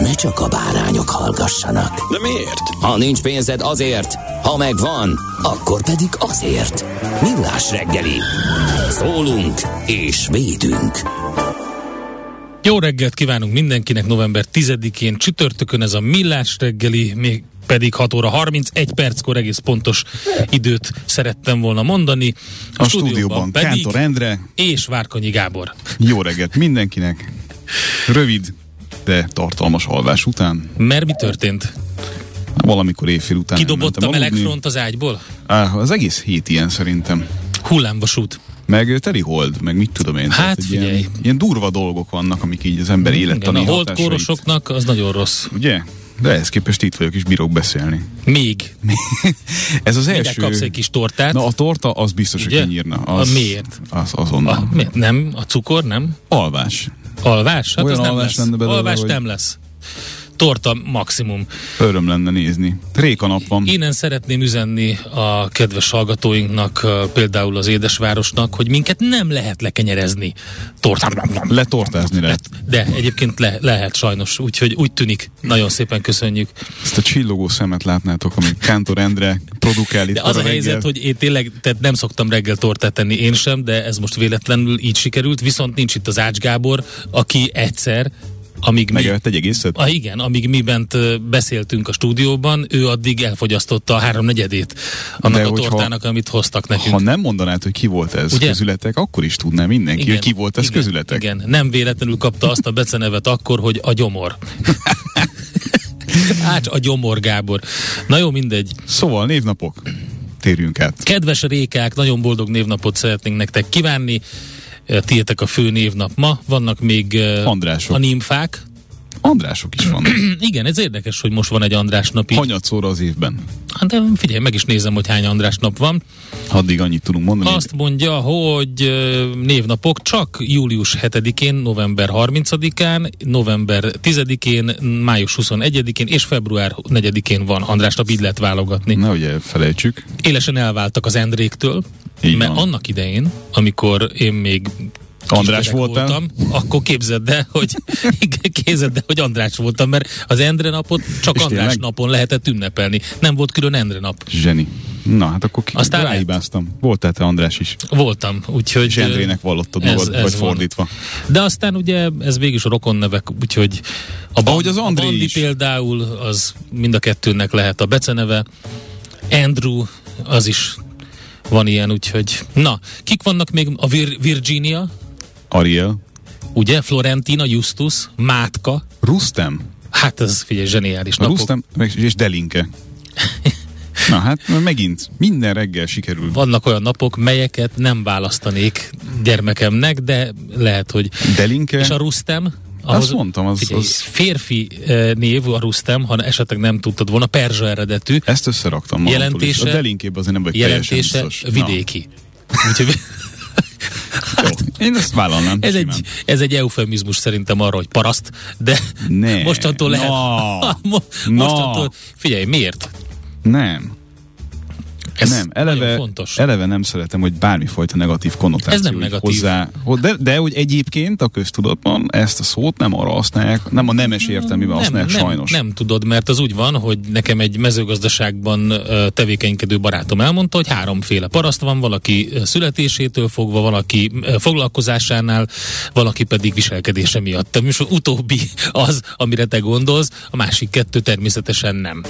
ne csak a bárányok hallgassanak. De miért? Ha nincs pénzed azért, ha megvan, akkor pedig azért. Millás reggeli. Szólunk és védünk. Jó reggelt kívánunk mindenkinek november 10-én, csütörtökön ez a Millás reggeli, még pedig 6 óra 31 perckor egész pontos időt szerettem volna mondani. A, a stúdióban, pedig Kántor Endre és Várkonyi Gábor. Jó reggelt mindenkinek. Rövid, de tartalmas alvás után. Mert mi történt? Valamikor éjfél után. Kidobott a melegfront az ágyból? Á, az egész hét ilyen szerintem. Hullámvasút. Meg teli hold, meg mit tudom én. Hát figyelj. Ilyen, ilyen durva dolgok vannak, amik így az ember élettani A holdkórosoknak az nagyon rossz. Ugye? De ehhez képest itt vagyok, és bírok beszélni. Még. Ez az Mindjárt első... kapsz egy kis tortát. Na a torta, az biztos, Ugye? hogy kinyírna. Az, a miért? Az azonnal. A, miért? Nem? A cukor, nem? Alvás. Alvás? Hát Olyan az nem alvás lesz. lenne belőle, Alvás hogy- nem lesz. Torta maximum. Öröm lenne nézni. Réka nap van. Innen szeretném üzenni a kedves hallgatóinknak, például az Édesvárosnak, hogy minket nem lehet lekenyerezni. Tortán. Letortázni lehet. De egyébként le, lehet sajnos, úgyhogy úgy tűnik. Nagyon szépen köszönjük. Ezt a csillogó szemet látnátok, amit Kántor Endre produkál itt De az a reggel. helyzet, hogy én tényleg tehát nem szoktam reggel tortát tenni én sem, de ez most véletlenül így sikerült, viszont nincs itt az Ács Gábor, aki egyszer amíg mi, Megevett egy egészet? Ah, igen, amíg mi bent beszéltünk a stúdióban, ő addig elfogyasztotta a háromnegyedét annak De a tortának, amit hoztak nekünk. Ha nem mondanád, hogy ki volt ez Ugye? közületek, akkor is tudná mindenki, hogy ki volt ez igen, közületek. Igen, nem véletlenül kapta azt a becenevet akkor, hogy a gyomor. Ács a gyomor, Gábor. Na jó, mindegy. Szóval névnapok. Térjünk át. Kedves rékák, nagyon boldog névnapot szeretnénk nektek kívánni. Tiétek a fő névnap ma. Vannak még Andrások. a nimfák. Andrások is vannak. Igen, ez érdekes, hogy most van egy András nap. Hanyatszóra az évben. Hát de figyelj, meg is nézem, hogy hány András nap van. Addig annyit tudunk mondani. Azt mondja, hogy névnapok csak július 7-én, november 30-án, november 10-én, május 21-én és február 4-én van András nap, így lehet válogatni. Ne ugye felejtsük. Élesen elváltak az Endréktől, Így mert van. annak idején, amikor én még András voltál? voltam, akkor képzeld el, hogy képzeld el, hogy András voltam, mert az Endre napot csak És András tényleg? napon lehetett ünnepelni. Nem volt külön Endre nap. Zseni. Na, hát akkor ki, Aztán ráhibáztam. Voltál te András is. Voltam, úgyhogy... És Endrének vallottad ez- magad, ez vagy van. fordítva. De aztán ugye ez végig is a rokonnevek, úgyhogy a, Ahogy az André a Bandi is. például, az mind a kettőnek lehet a beceneve. Andrew, az is van ilyen, úgyhogy... Na, kik vannak még? A Vir- Virginia, Ariel. ugye? Florentina, Justus, Mátka. Rustem. Hát ez, figyelj, zseniális napok. Rustem és Delinke. Na hát megint minden reggel sikerül. Vannak olyan napok, melyeket nem választanék gyermekemnek, de lehet, hogy... Delinke. És a Rustem? Azt mondtam, az- figyelj, az- Férfi eh, név a Rustem, ha esetleg nem tudtad volna, perzsa eredetű, Ezt összeraktam magamtól is. Jelentése- A Delinkében azért nem vagy jelentése vidéki. Úgyhogy. Én ezt vállalnám. ez simán. egy, ez egy eufemizmus szerintem arra, hogy paraszt, de Ne. mostantól lehet. Na. mostantól, figyelj, miért? Nem. Ez nem, eleve, fontos. eleve nem szeretem, hogy bármifajta negatív konnotáció Ez nem negatív. hozzá. De, de hogy egyébként a köztudatban ezt a szót nem arra használják, nem a nemes értelmében használják nem, sajnos. Nem tudod, mert az úgy van, hogy nekem egy mezőgazdaságban tevékenykedő barátom elmondta, hogy háromféle paraszt van, valaki születésétől fogva, valaki foglalkozásánál, valaki pedig viselkedése miatt. Az utóbbi az, amire te gondolsz, a másik kettő természetesen nem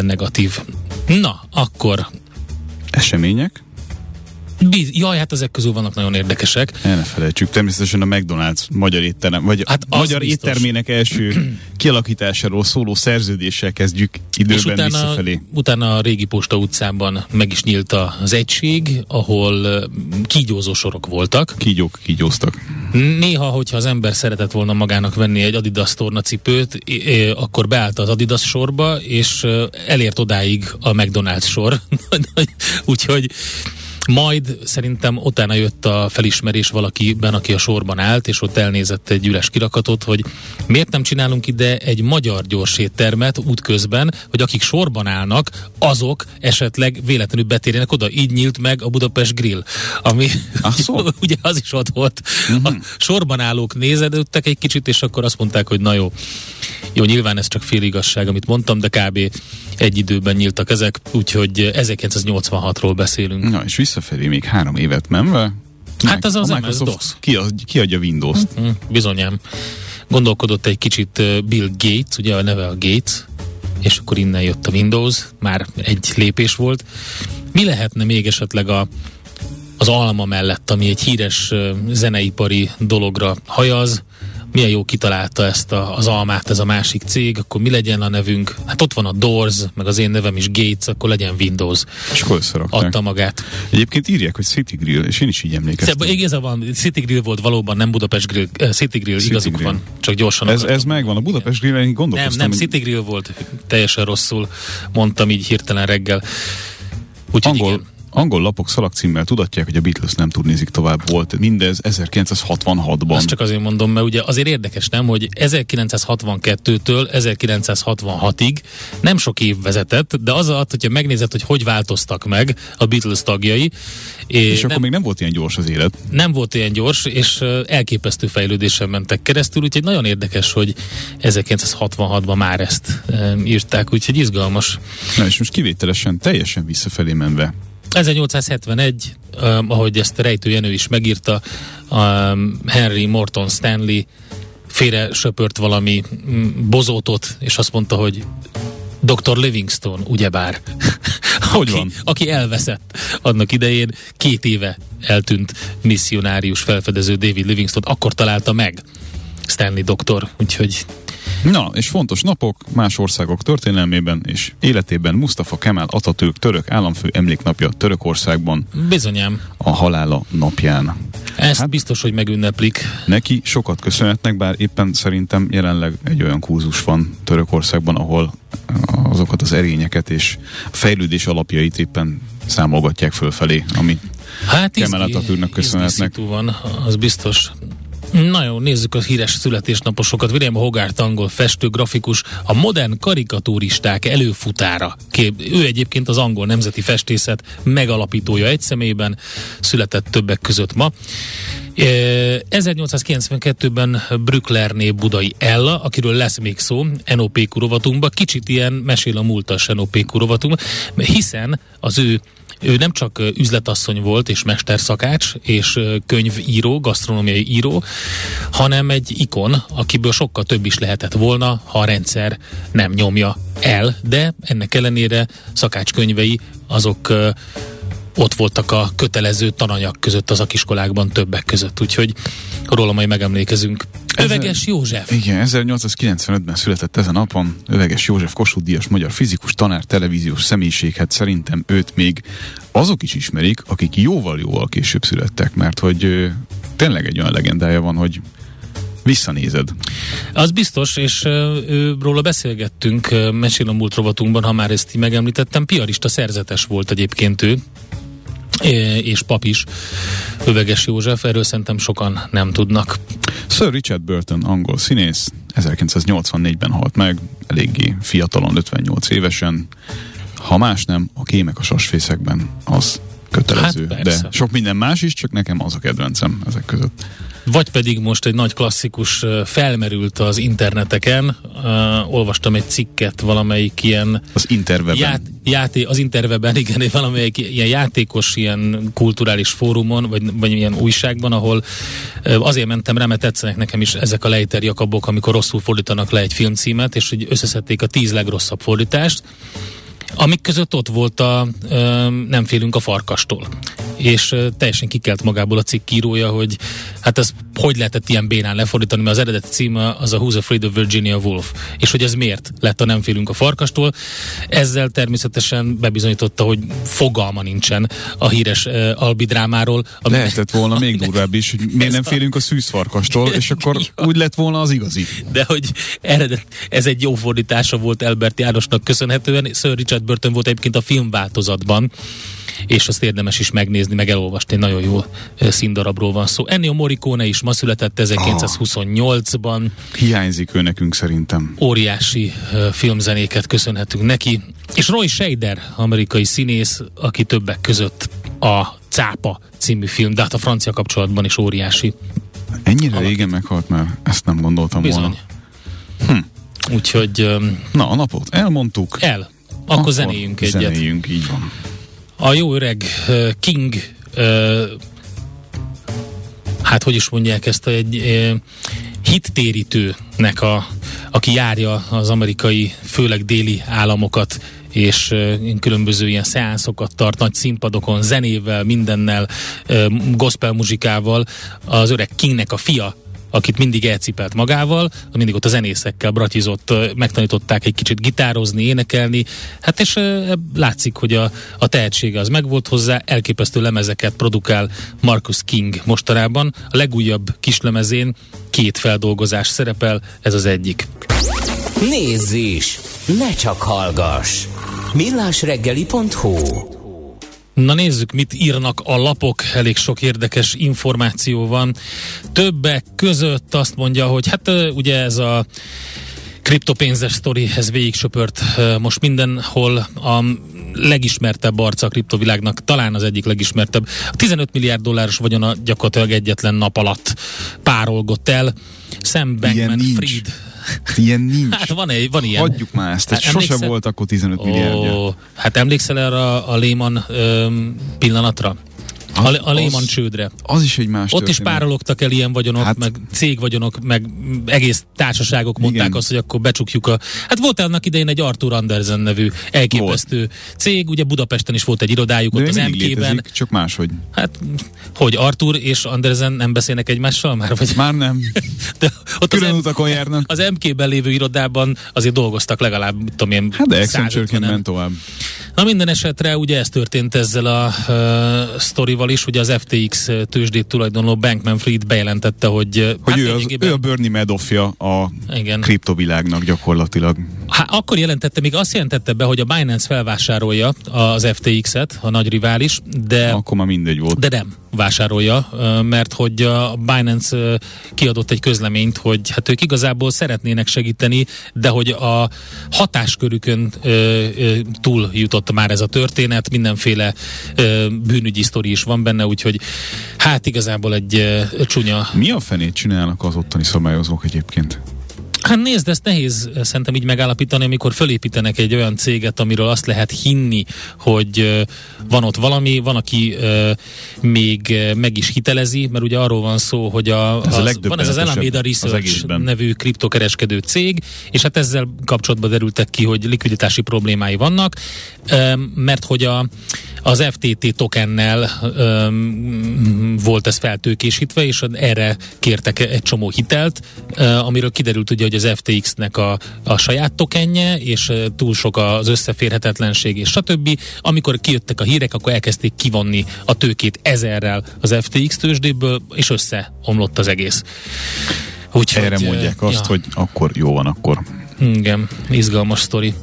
negatív. Na, akkor Események? Bíz, jaj, hát ezek közül vannak nagyon érdekesek. El ne felejtsük, természetesen a McDonald's magyar étterem, vagy Hát magyar biztos. éttermének első kialakításáról szóló szerződéssel kezdjük És időben utána, visszafelé. utána a régi posta utcában meg is nyílt az egység, ahol kígyózó sorok voltak. Kígyók kígyóztak. Néha, hogyha az ember szeretett volna magának venni egy Adidas tornacipőt, akkor beállt az Adidas sorba, és elért odáig a McDonald's sor. Úgyhogy majd szerintem utána jött a felismerés valakiben, aki a sorban állt, és ott elnézett egy üres kirakatot, hogy miért nem csinálunk ide egy magyar gyors éttermet útközben, hogy akik sorban állnak, azok esetleg véletlenül betérjenek oda. Így nyílt meg a Budapest Grill, ami szó. ugye az is ott volt. Uh-huh. A sorban állók nézedődtek egy kicsit, és akkor azt mondták, hogy na jó. Jó, nyilván ez csak fél igazság, amit mondtam, de kb. Egy időben nyíltak ezek, úgyhogy 1986-ról beszélünk. Na, és visszafelé még három évet menve. Hát az az a MS Microsoft DOS. kiad- kiadja Windows-t. Hm, bizonyám. Gondolkodott egy kicsit Bill Gates, ugye a neve a Gates, és akkor innen jött a Windows, már egy lépés volt. Mi lehetne még esetleg a, az alma mellett, ami egy híres zeneipari dologra hajaz, milyen jó kitalálta ezt a, az almát ez a másik cég, akkor mi legyen a nevünk? Hát ott van a Doors, meg az én nevem is Gates, akkor legyen Windows. És összerakták. Adta magát. Egyébként írják, hogy City Grill, és én is így emlékeztem. Szóval igaza van, City Grill volt valóban, nem Budapest Grill, eh, City Grill, City igazuk Grill. van. Csak gyorsan Ez, akartam ez megvan. A Budapest Grillen én nem, gondolkoztam, nem, hogy City Grill volt, teljesen rosszul mondtam így hirtelen reggel. Úgyhogy angol, igen. Angol lapok szalagcímmel tudatják, hogy a Beatles nem turnézik tovább volt. Mindez 1966-ban. Azt csak azért mondom, mert ugye azért érdekes, nem, hogy 1962-től 1966-ig nem sok év vezetett, de az alatt, hogyha megnézed, hogy hogy változtak meg a Beatles tagjai, és nem, akkor még nem volt ilyen gyors az élet. nem volt ilyen gyors, és ö, elképesztő fejlődésen mentek keresztül, úgyhogy nagyon érdekes, hogy 1966-ban már ezt ö, írták, úgyhogy izgalmas. Na és most kivételesen teljesen visszafelé menve. 1871, um, ahogy ezt Rejtő Jenő is megírta, um, Henry Morton Stanley félre söpört valami mm, bozótot, és azt mondta, hogy Dr. Livingstone, ugyebár. Hogy aki, van? aki elveszett annak idején, két éve eltűnt misszionárius felfedező David Livingstone, akkor találta meg Stanley doktor, úgyhogy Na, és fontos napok más országok történelmében és életében Mustafa Kemal Atatürk török államfő emléknapja Törökországban bizonyám. a halála napján. Ezt hát, biztos, hogy megünneplik. Neki sokat köszönhetnek, bár éppen szerintem jelenleg egy olyan kurzus van Törökországban, ahol azokat az erényeket és a fejlődés alapjait éppen számolgatják fölfelé, ami Hát Kemal Atatürknek köszönhetnek. van, az biztos. Na jó, nézzük a híres születésnaposokat. William Hogarth, angol festő, grafikus, a modern karikaturisták előfutára. Kép, ő egyébként az angol nemzeti festészet megalapítója egy személyben, született többek között ma. E, 1892-ben Brücklerné Budai Ella, akiről lesz még szó, NOPQ rovatunkban, kicsit ilyen mesél a múltas NOPQ rovatunkban, hiszen az ő ő nem csak üzletasszony volt, és mesterszakács, és könyvíró, gasztronómiai író, hanem egy ikon, akiből sokkal több is lehetett volna, ha a rendszer nem nyomja el, de ennek ellenére szakácskönyvei azok ott voltak a kötelező tananyag között az akiskolákban többek között, úgyhogy róla majd megemlékezünk. Öveges József. Igen, 1895-ben született ezen napon Öveges József Kossuth Díjas magyar fizikus tanár, televíziós személyiség, hát szerintem őt még azok is ismerik, akik jóval-jóval később születtek, mert hogy ö, tényleg egy olyan legendája van, hogy visszanézed. Az biztos, és ő, róla beszélgettünk Mesél a múlt rovatunkban, ha már ezt így megemlítettem, piarista szerzetes volt egyébként ő, és pap is, Öveges József, erről szerintem sokan nem tudnak. Sir Richard Burton, angol színész, 1984-ben halt meg, eléggé fiatalon, 58 évesen. Ha más nem, a kémek a sasfészekben az kötelező. Hát de sok minden más is, csak nekem az a kedvencem ezek között. Vagy pedig most egy nagy klasszikus felmerült az interneteken, uh, olvastam egy cikket valamelyik ilyen Az interwebben. Ját, játé, az interveben, igen, valamelyik ilyen játékos, ilyen kulturális fórumon, vagy, vagy ilyen újságban, ahol ö, azért mentem rá, mert tetszenek nekem is ezek a Leiter Jakabok, amikor rosszul fordítanak le egy filmcímet, és hogy összeszedték a tíz legrosszabb fordítást, amik között ott volt a ö, Nem félünk a farkastól. És teljesen kikelt magából a cikk írója, hogy hát ez hogy lehetett ilyen bénán lefordítani, mert az eredeti címe az a Who's Afraid of Virginia Woolf, és hogy ez miért lett a Nem félünk a farkastól. Ezzel természetesen bebizonyította, hogy fogalma nincsen a híres uh, albidrámáról. Ami Lehetett volna még durvább is, hogy miért nem félünk a szűzfarkastól, és akkor úgy lett volna az igazi. De hogy eredet, ez egy jó fordítása volt Albert Jánosnak köszönhetően. Sir Richard Burton volt egyébként a filmváltozatban, és azt érdemes is megnézni, meg elolvasni, nagyon jó színdarabról van szó. Ennio Morricone is ma született 1928-ban. Hiányzik ő nekünk szerintem. Óriási filmzenéket köszönhetünk neki. És Roy Scheider, amerikai színész, aki többek között a Cápa című film, de hát a francia kapcsolatban is óriási. Ennyire Alak. régen meghalt már? Ezt nem gondoltam Bizony. volna. Hm. Úgyhogy... Um, Na, a napot elmondtuk. El. Akkor, Akkor zenéjünk egyet. Zenéjünk, így van. A jó öreg King hát hogy is mondják ezt, egy uh, hittérítőnek, a, aki járja az amerikai, főleg déli államokat, és különböző ilyen szeánszokat tart nagy színpadokon, zenével, mindennel, gospel muzsikával. Az öreg Kingnek a fia akit mindig elcipelt magával, mindig ott a zenészekkel bratizott, megtanították egy kicsit gitározni, énekelni, hát és látszik, hogy a, a tehetsége az megvolt hozzá, elképesztő lemezeket produkál Marcus King mostanában. A legújabb kislemezén két feldolgozás szerepel, ez az egyik. Nézz is! Ne csak hallgass! millásreggeli.hu Na nézzük, mit írnak a lapok, elég sok érdekes információ van. Többek között azt mondja, hogy hát ugye ez a kriptopénzes sztori, ez végig söpört most mindenhol a legismertebb arca a kriptovilágnak, talán az egyik legismertebb. A 15 milliárd dolláros vagyona gyakorlatilag egyetlen nap alatt párolgott el. Sam Bankman-Fried Ilyen nincs. Hát van, egy, van ilyen. Hagyjuk már ezt, hát sose emlékszel... volt akkor 15 oh, milliárdja. Hát emlékszel erre a, a Lehman öm, pillanatra? A, a Lehman csődre. Az is egy más Ott történet. is párologtak el ilyen vagyonok, hát, meg cégvagyonok, meg egész társaságok mondták igen. azt, hogy akkor becsukjuk a... Hát volt annak idején egy Arthur Andersen nevű elképesztő volt. cég, ugye Budapesten is volt egy irodájuk, De ott az MK-ben. csak máshogy. Hát, hogy Arthur és Andersen nem beszélnek egymással már? Vagy? Már nem. De ott Külön az utakon járnak. Az MK-ben lévő irodában azért dolgoztak legalább, tudom én, Hát de accenture ment tovább. Na minden esetre ugye ez történt ezzel a uh, sztorival is, ugye az FTX tőzsdét tulajdonló Bankman Fried bejelentette, hogy... Hogy hát ő, az, ő a Bernie Madoffja a Igen. kriptovilágnak gyakorlatilag. Hát akkor jelentette, még azt jelentette be, hogy a Binance felvásárolja az FTX-et, a nagy rivális, de... Akkor már mindegy volt. De nem vásárolja, mert hogy a Binance kiadott egy közleményt, hogy hát ők igazából szeretnének segíteni, de hogy a hatáskörükön túl jutott már ez a történet, mindenféle bűnügyi sztori is van benne, úgyhogy hát igazából egy csúnya... Mi a fenét csinálnak az ottani szabályozók egyébként? Hát nézd, ezt nehéz szerintem így megállapítani, amikor fölépítenek egy olyan céget, amiről azt lehet hinni, hogy uh, van ott valami, van, aki uh, még meg is hitelezi, mert ugye arról van szó, hogy a, ez az, a van ez az Alameda Research nevű kriptokereskedő cég, és hát ezzel kapcsolatban derültek ki, hogy likviditási problémái vannak, mert hogy a az FTT tokennel volt ez feltőkésítve, és erre kértek egy csomó hitelt, amiről kiderült ugye, hogy az FTX-nek a, a saját tokenje, és túl sok az összeférhetetlenség, és stb. Amikor kijöttek a hírek, akkor elkezdték kivonni a tőkét ezerrel az FTX tőzsdéből, és összeomlott az egész. Úgyhogy, Erre mondják azt, ja. hogy akkor jó van, akkor. Igen, izgalmas sztori.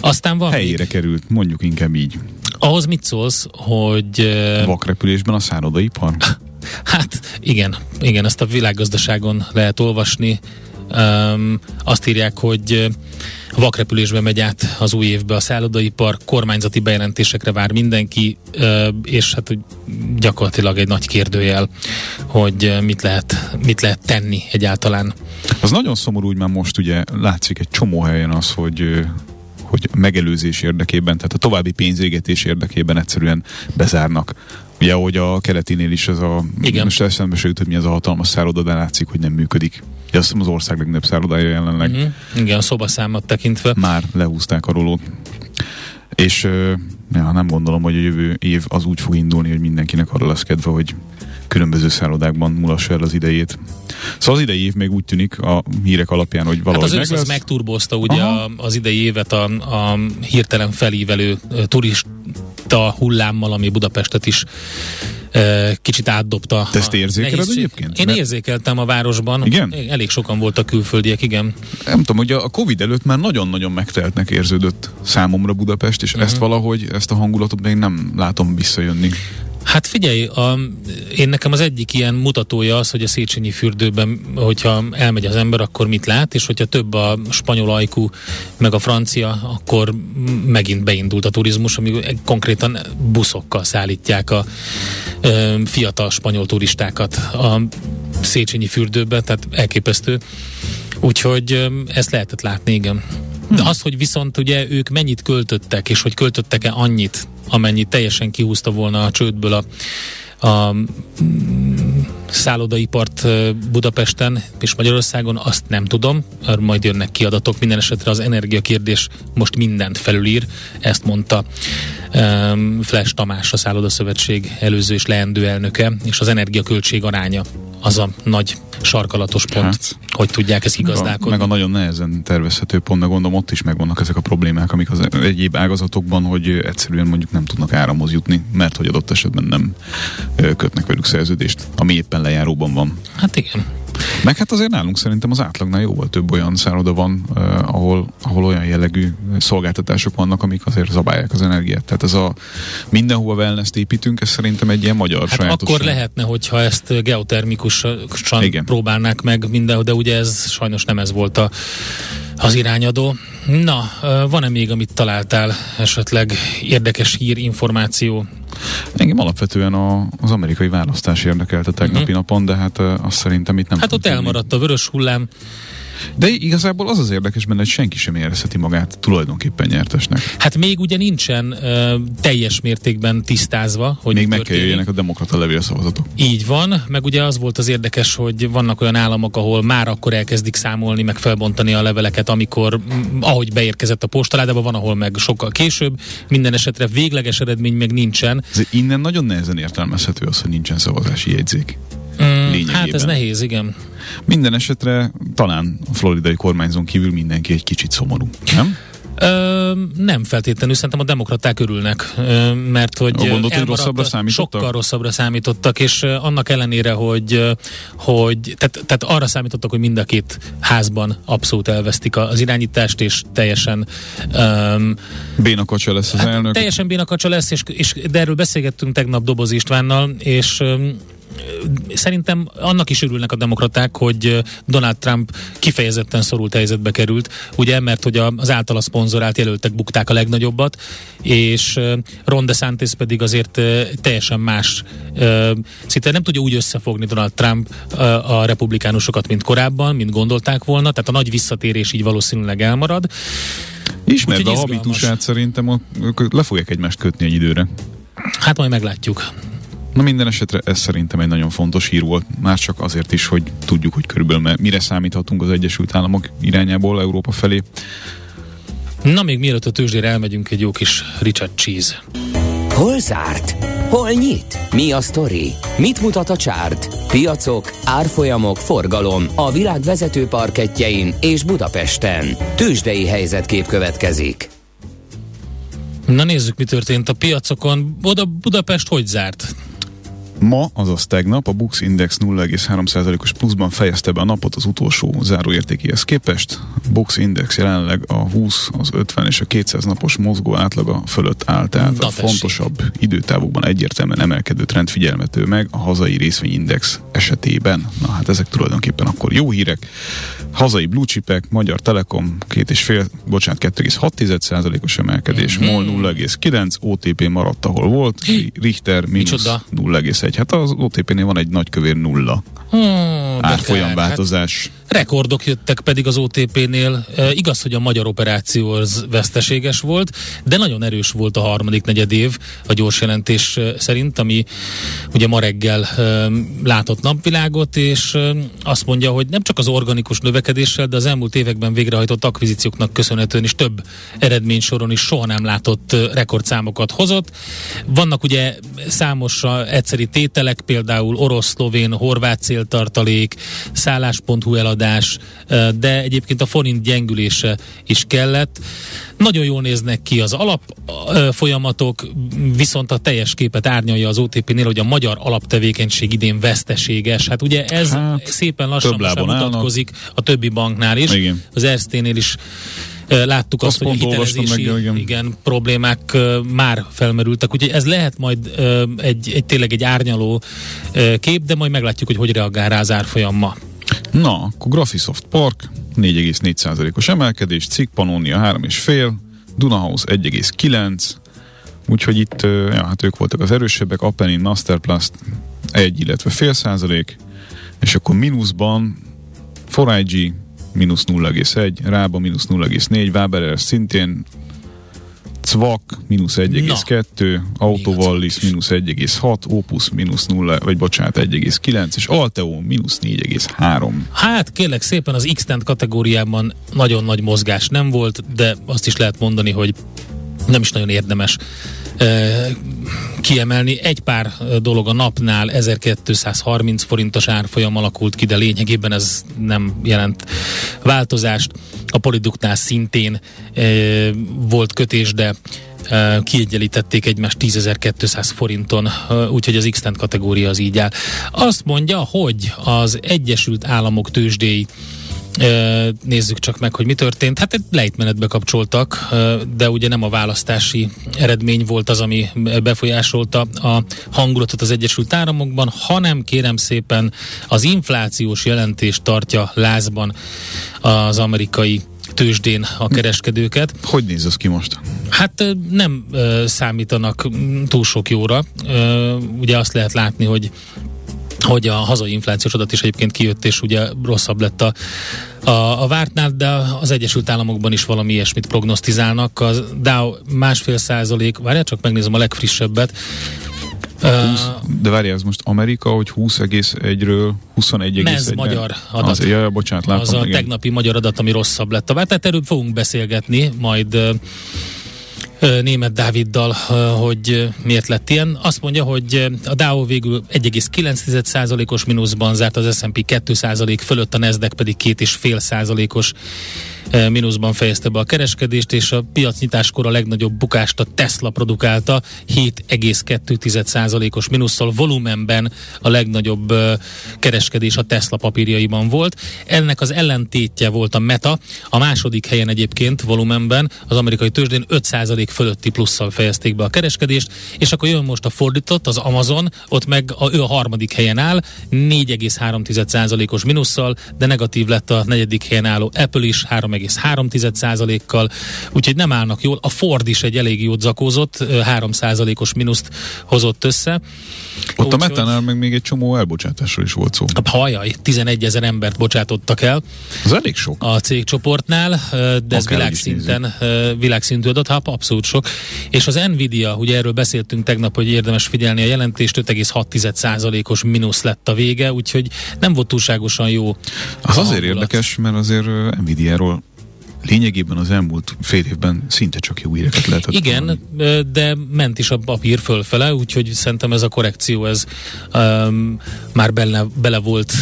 Aztán van Helyére még... került, mondjuk inkább így. Ahhoz mit szólsz, hogy... Vakrepülésben a szállodaipar? Hát igen, igen, ezt a világgazdaságon lehet olvasni. Um, azt írják, hogy vakrepülésbe megy át az új évbe a szállodaipar, kormányzati bejelentésekre vár mindenki, és hát gyakorlatilag egy nagy kérdőjel, hogy mit lehet, mit lehet tenni egyáltalán. Az nagyon szomorú, hogy már most ugye látszik egy csomó helyen az, hogy hogy megelőzés érdekében, tehát a további pénzégetés érdekében egyszerűen bezárnak. Ugye, ahogy a keletinél is ez a... Igen. Most eszembe se jut, hogy mi ez a hatalmas szálloda, de látszik, hogy nem működik. Ugye azt az ország legnagyobb szállodája jelenleg. Uh-huh. Igen, a szobaszámot tekintve. Már lehúzták a rolót. És ja, nem gondolom, hogy a jövő év az úgy fog indulni, hogy mindenkinek arra lesz kedve, hogy különböző szállodákban mulassa el az idejét. Szóval az idei év még úgy tűnik a hírek alapján, hogy Hát valahogy az meg lesz. megturbozta ugye Aha. az idei évet a, a hirtelen felívelő turista hullámmal, ami Budapestet is kicsit átdobta. Te ezt érzékeled nehézség. egyébként? Én Mert- érzékeltem a városban. Igen? Elég sokan voltak külföldiek, igen. Nem tudom, hogy a Covid előtt már nagyon-nagyon megteltnek érződött számomra Budapest, és ezt valahogy, ezt a hangulatot még nem látom visszajönni. Hát figyelj, a, én nekem az egyik ilyen mutatója az, hogy a Széchenyi fürdőben, hogyha elmegy az ember, akkor mit lát, és hogyha több a spanyol ajkú, meg a francia, akkor megint beindult a turizmus, ami konkrétan buszokkal szállítják a ö, fiatal spanyol turistákat a Széchenyi fürdőbe, tehát elképesztő. Úgyhogy ö, ezt lehetett látni, igen. De az, hogy viszont ugye ők mennyit költöttek, és hogy költöttek-e annyit, amennyit teljesen kihúzta volna a csődből a, a mm, szállodaipart Budapesten és Magyarországon, azt nem tudom, majd jönnek ki adatok. Minden esetre az energiakérdés most mindent felülír, ezt mondta um, Flash Tamás, a Szállodaszövetség előző és leendő elnöke, és az energiaköltség aránya az a nagy sarkalatos pont, Hát. hogy tudják ezt Meg a, igazdálkodni. meg a nagyon nehezen tervezhető pont, meg gondolom ott is megvannak ezek a problémák, amik az egyéb ágazatokban, hogy egyszerűen mondjuk nem tudnak áramhoz jutni, mert hogy adott esetben nem kötnek velük szerződést, ami éppen lejáróban van. Hát igen. Meg hát azért nálunk szerintem az átlagnál jóval több olyan szálloda van, uh, ahol, ahol olyan jellegű szolgáltatások vannak, amik azért zabálják az energiát. Tehát ez a mindenhova wellness építünk, ez szerintem egy ilyen magyar Hát sajátosság. akkor lehetne, hogyha ezt geotermikusan Igen. próbálnák meg minden, de ugye ez sajnos nem ez volt a, az irányadó. Na, van-e még, amit találtál esetleg érdekes hír, információ? Engem alapvetően a, az amerikai választás érdekelte tegnapi Mhm. napon, de hát azt szerintem itt nem Hát fog ott elmaradt a vörös hullám. De igazából az az érdekes benne, hogy senki sem érezheti magát tulajdonképpen nyertesnek. Hát még ugye nincsen ö, teljes mértékben tisztázva, hogy Még meg kell történik. jöjjenek a demokrata levélszavazatok. Így van, meg ugye az volt az érdekes, hogy vannak olyan államok, ahol már akkor elkezdik számolni, meg felbontani a leveleket, amikor, ahogy beérkezett a postaládába, van, ahol meg sokkal később. Minden esetre végleges eredmény még nincsen. Ez innen nagyon nehezen értelmezhető az, hogy nincsen szavazási jegyzék. Mm, Lényegében. hát ez nehéz, igen. Minden esetre talán a floridai kormányzón kívül mindenki egy kicsit szomorú. Nem? Ö, nem feltétlenül, szerintem a demokraták örülnek, ö, mert hogy Gondolod, hogy rosszabbra számítottak? Sokkal rosszabbra számítottak, és ö, annak ellenére, hogy, hogy tehát, tehát arra számítottak, hogy mind a két házban abszolút elvesztik az irányítást, és teljesen um, Béna kacsa lesz az elnök. teljesen bénakacsa lesz, és, és de erről beszélgettünk tegnap Doboz Istvánnal, és öm, szerintem annak is örülnek a demokraták, hogy Donald Trump kifejezetten szorult helyzetbe került, ugye, mert hogy az általa szponzorált jelöltek bukták a legnagyobbat, és Ron DeSantis pedig azért teljesen más, szinte nem tudja úgy összefogni Donald Trump a republikánusokat, mint korábban, mint gondolták volna, tehát a nagy visszatérés így valószínűleg elmarad. Úgyhogy a habitusát szerintem, le fogják egymást kötni egy időre. Hát majd meglátjuk. Na minden esetre ez szerintem egy nagyon fontos hír volt, már csak azért is, hogy tudjuk, hogy körülbelül mire számíthatunk az Egyesült Államok irányából Európa felé. Na, még mielőtt a tőzsdére elmegyünk, egy jó kis Richard Cheese. Hol zárt? Hol nyit? Mi a sztori? Mit mutat a csárt? Piacok, árfolyamok, forgalom a világ vezető parketjein és Budapesten. Tőzsdei helyzetkép következik. Na nézzük, mi történt a piacokon. Oda Budapest hogy zárt? Ma, azaz tegnap, a Bux Index 0,3%-os pluszban fejezte be a napot az utolsó záróértékéhez képest. Bux Index jelenleg a 20, az 50 és a 200 napos mozgó átlaga fölött áll, tehát Na a fontosabb időtávokban egyértelműen emelkedő trend figyelmető meg a hazai részvényindex esetében. Na hát ezek tulajdonképpen akkor jó hírek. Hazai blue chipek, Magyar Telekom két és fél, bocsánat, 2,6%-os emelkedés, Mhm. MOL 0,9, OTP maradt ahol volt, Richter mínusz Micsoda? 0,1 0,1. Hát az OTP-nél van egy nagykövér nulla Hmm, de árfolyamváltozás. Hát rekordok jöttek pedig az OTP-nél. E, igaz, hogy a magyar operáció az veszteséges volt, de nagyon erős volt a harmadik negyed év a gyors jelentés szerint, ami ugye ma reggel e, látott napvilágot, és e, azt mondja, hogy nem csak az organikus növekedéssel, de az elmúlt években végrehajtott akvizícióknak köszönhetően is több eredménysoron is soha nem látott e, rekordszámokat hozott. Vannak ugye számos egyszeri tételek, például orosz, szlovén, horvát céltartalék, szállás.hu eladás, de egyébként a forint gyengülése is kellett. Nagyon jól néznek ki az alap folyamatok, viszont a teljes képet árnyalja az OTP-nél, hogy a magyar alaptevékenység idén veszteséges. Hát ugye ez hát, szépen lassan mutatkozik a többi banknál is. Igen. Az Erzténél is láttuk azt, azt hogy a hitelezési meg, igen. igen, problémák már felmerültek, úgyhogy ez lehet majd egy, egy tényleg egy árnyaló kép, de majd meglátjuk, hogy hogy reagál rá az árfolyam ma. Na, akkor Graphisoft Park 4,4%-os emelkedés, Cikk Pannonia 3,5, Dunahouse 1,9, úgyhogy itt, ja, hát ők voltak az erősebbek, Appenin, Masterplast 1, illetve fél százalék, és akkor mínuszban 4IG mínusz 0,1, Rába mínusz 0,4, Waberer szintén Cvak mínusz 1,2, Autovallis mínusz 1,6, Opus mínusz 0, vagy bocsánat 1,9, és Alteo mínusz 4,3. Hát kérlek szépen az x kategóriában nagyon nagy mozgás nem volt, de azt is lehet mondani, hogy nem is nagyon érdemes kiemelni. Egy pár dolog a napnál 1230 forintos árfolyam alakult ki, de lényegében ez nem jelent változást. A Poliduknál szintén volt kötés, de kiegyenlítették egymást 10.200 forinton, úgyhogy az x kategória az így áll. Azt mondja, hogy az Egyesült Államok tőzsdéi Nézzük csak meg, hogy mi történt. Hát egy lejtmenetbe kapcsoltak, de ugye nem a választási eredmény volt az, ami befolyásolta a hangulatot az Egyesült Államokban, hanem kérem szépen az inflációs jelentés tartja lázban az amerikai tőzsdén a kereskedőket. Hogy néz ez ki most? Hát nem számítanak túl sok jóra. ugye azt lehet látni, hogy hogy a hazai inflációs adat is egyébként kijött, és ugye rosszabb lett a, a, a vártnál, de az Egyesült Államokban is valami ilyesmit prognosztizálnak. A Dow másfél százalék, várjál, csak megnézem a legfrissebbet, 20, de várj, ez most Amerika, hogy 20,1-ről 21,1 Ez magyar adat. Az, jaj, bocsánat, látom, az a igen. tegnapi magyar adat, ami rosszabb lett a. Tehát erről fogunk beszélgetni, majd német Dáviddal, hogy miért lett ilyen. Azt mondja, hogy a Dow végül 1,9%-os mínuszban zárt, az S&P 2% fölött, a Nasdaq pedig 2,5%-os mínuszban fejezte be a kereskedést, és a piacnyitáskor a legnagyobb bukást a Tesla produkálta 7,2%-os mínusszal volumenben a legnagyobb kereskedés a Tesla papírjaiban volt. Ennek az ellentétje volt a Meta, a második helyen egyébként volumenben az amerikai tőzsdén 5% fölötti plusszal fejezték be a kereskedést, és akkor jön most a fordított, az Amazon, ott meg a, ő a harmadik helyen áll, 4,3%-os mínusszal, de negatív lett a negyedik helyen álló Apple is 3 3,3%-kal, úgyhogy nem állnak jól. A Ford is egy elég jót zakózott, 3%-os mínuszt hozott össze. Ott Úgy, a metánál meg még egy csomó elbocsátásról is volt szó. Hajaj, 11 ezer embert bocsátottak el. Ez elég sok. A cégcsoportnál, de ez világszinten, világszintű adat, hát abszolút sok. És az Nvidia, ugye erről beszéltünk tegnap, hogy érdemes figyelni a jelentést, 5,6%-os mínusz lett a vége, úgyhogy nem volt túlságosan jó. Az azért hangulat. érdekes, mert azért Nvidia-ról lényegében az elmúlt fél évben szinte csak jó híreket lehetett Igen, hallani. de ment is a papír fölfele, úgyhogy szerintem ez a korrekció ez um, már bele, bele volt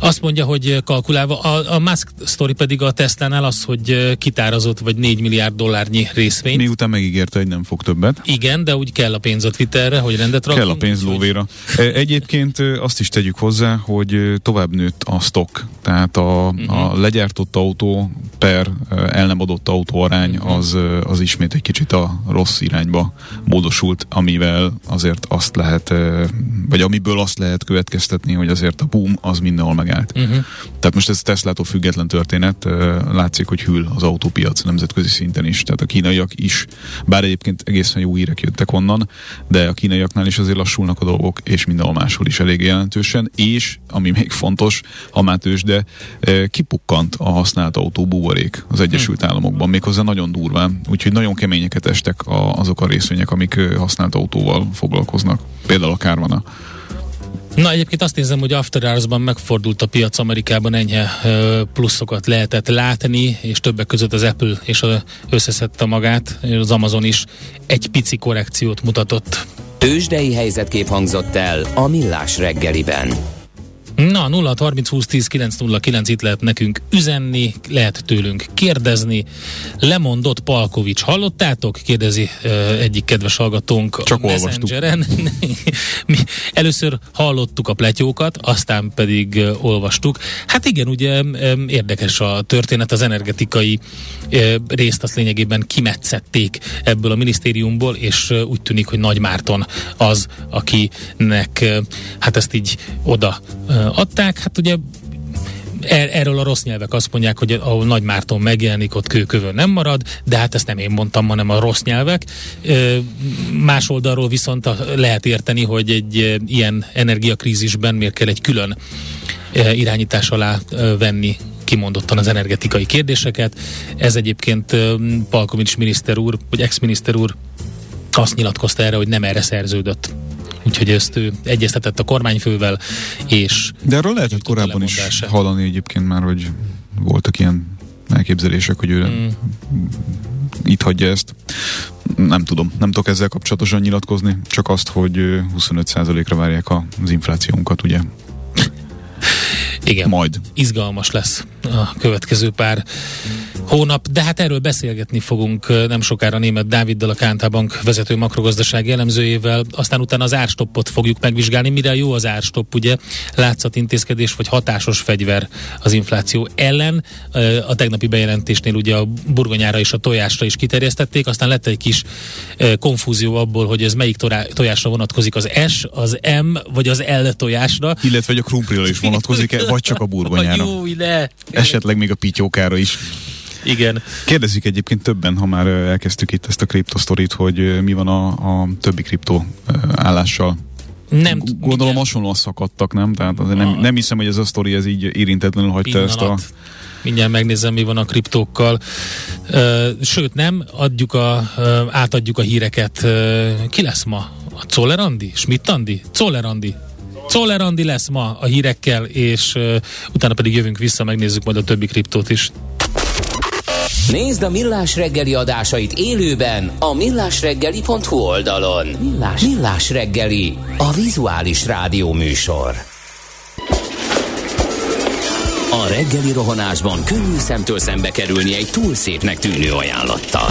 azt mondja, hogy kalkulálva, a, a Musk story pedig a Tesla-nál az, hogy kitárazott vagy 4 milliárd dollárnyi részvényt. Miután megígérte, hogy nem fog többet. Igen, de úgy kell a pénz a Twitterre, hogy rendet rakjunk. Kell a pénz lóvéra. Hogy... Egyébként azt is tegyük hozzá, hogy tovább nőtt a stock, tehát a, uh-huh. a mhm. legyártott autó per el nem adott autó arány uh-huh. az, az ismét egy kicsit a rossz irányba módosult, amivel azért azt lehet, vagy amiből azt lehet következtetni, hogy azért a boom az mindenhol meg megállt. Uh-huh. Tehát most ez Teslától független történet, látszik, hogy hűl az autópiac nemzetközi szinten is. Tehát a kínaiak is, bár egyébként egészen jó hírek jöttek onnan, de a kínaiaknál is azért lassulnak a dolgok, és mindenhol máshol is elég jelentősen, és ami még fontos, ha már de kipukkant a használt autó buborék az Egyesült Államokban, méghozzá nagyon durván, úgyhogy nagyon keményeket estek a, azok a részvények, amik használt autóval foglalkoznak. Például a Kárvana. Na egyébként azt nézem, hogy After Hours-ban megfordult a piac Amerikában, enyhe pluszokat lehetett látni, és többek között az Apple és az összeszedte magát, az Amazon is egy pici korrekciót mutatott. Tőzsdei helyzetkép hangzott el a Millás reggeliben. Na, 0 30 20 10 909 itt lehet nekünk üzenni, lehet tőlünk kérdezni. Lemondott Palkovics, hallottátok? Kérdezi uh, egyik kedves hallgatónk Csak a Messengeren. Mi először hallottuk a pletyókat, aztán pedig uh, olvastuk. Hát igen, ugye um, érdekes a történet, az energetikai uh, részt azt lényegében kimetszették ebből a minisztériumból, és uh, úgy tűnik, hogy Nagy Márton az, akinek uh, hát ezt így oda uh, adták, hát ugye er, erről a rossz nyelvek azt mondják, hogy ahol Nagy Márton megjelenik, ott kőkövön nem marad, de hát ezt nem én mondtam, hanem a rossz nyelvek. Más oldalról viszont lehet érteni, hogy egy ilyen energiakrízisben miért kell egy külön irányítás alá venni kimondottan az energetikai kérdéseket. Ez egyébként Palkovics miniszter úr, vagy ex-miniszter úr azt nyilatkozta erre, hogy nem erre szerződött úgyhogy ezt ő egyeztetett a kormányfővel, és... De erről lehetett korábban is hallani egyébként már, hogy voltak ilyen elképzelések, hogy ő mm. itt hagyja ezt. Nem tudom, nem tudok ezzel kapcsolatosan nyilatkozni, csak azt, hogy 25%-ra várják az inflációnkat, ugye? Igen. Majd. Izgalmas lesz a következő pár hónap, de hát erről beszélgetni fogunk nem sokára német Dáviddal, a Kánta Bank vezető makrogazdaság jellemzőjével, aztán utána az árstoppot fogjuk megvizsgálni, mire jó az árstopp, ugye intézkedés vagy hatásos fegyver az infláció ellen. A tegnapi bejelentésnél ugye a burgonyára és a tojásra is kiterjesztették, aztán lett egy kis konfúzió abból, hogy ez melyik tojásra vonatkozik, az S, az M vagy az L tojásra. Illetve, hogy a krumplira is vonatkozik vagy csak a burgonyára. Jó, ne. Esetleg még a pityókára is. Igen. Kérdezik egyébként többen, ha már elkezdtük itt ezt a kriptosztorit, hogy mi van a, a többi kriptó állással. Nem, Gondolom igen. hasonlóan szakadtak, nem? Tehát azért nem, nem hiszem, hogy ez a sztori ez így érintetlenül hagyta Pillanat. ezt a... Mindjárt megnézem, mi van a kriptókkal. Sőt, nem, adjuk a, átadjuk a híreket. Ki lesz ma? A Czoller Andi? Schmidt Andi? Czoller Andi. Czoller Andi lesz ma a hírekkel, és utána pedig jövünk vissza, megnézzük majd a többi kriptót is. Nézd a Millás reggeli adásait élőben a millásreggeli.hu oldalon. Millás, Millás reggeli, a vizuális rádió műsor. A reggeli rohanásban könnyű szemtől szembe kerülni egy túl szépnek tűnő ajánlattal.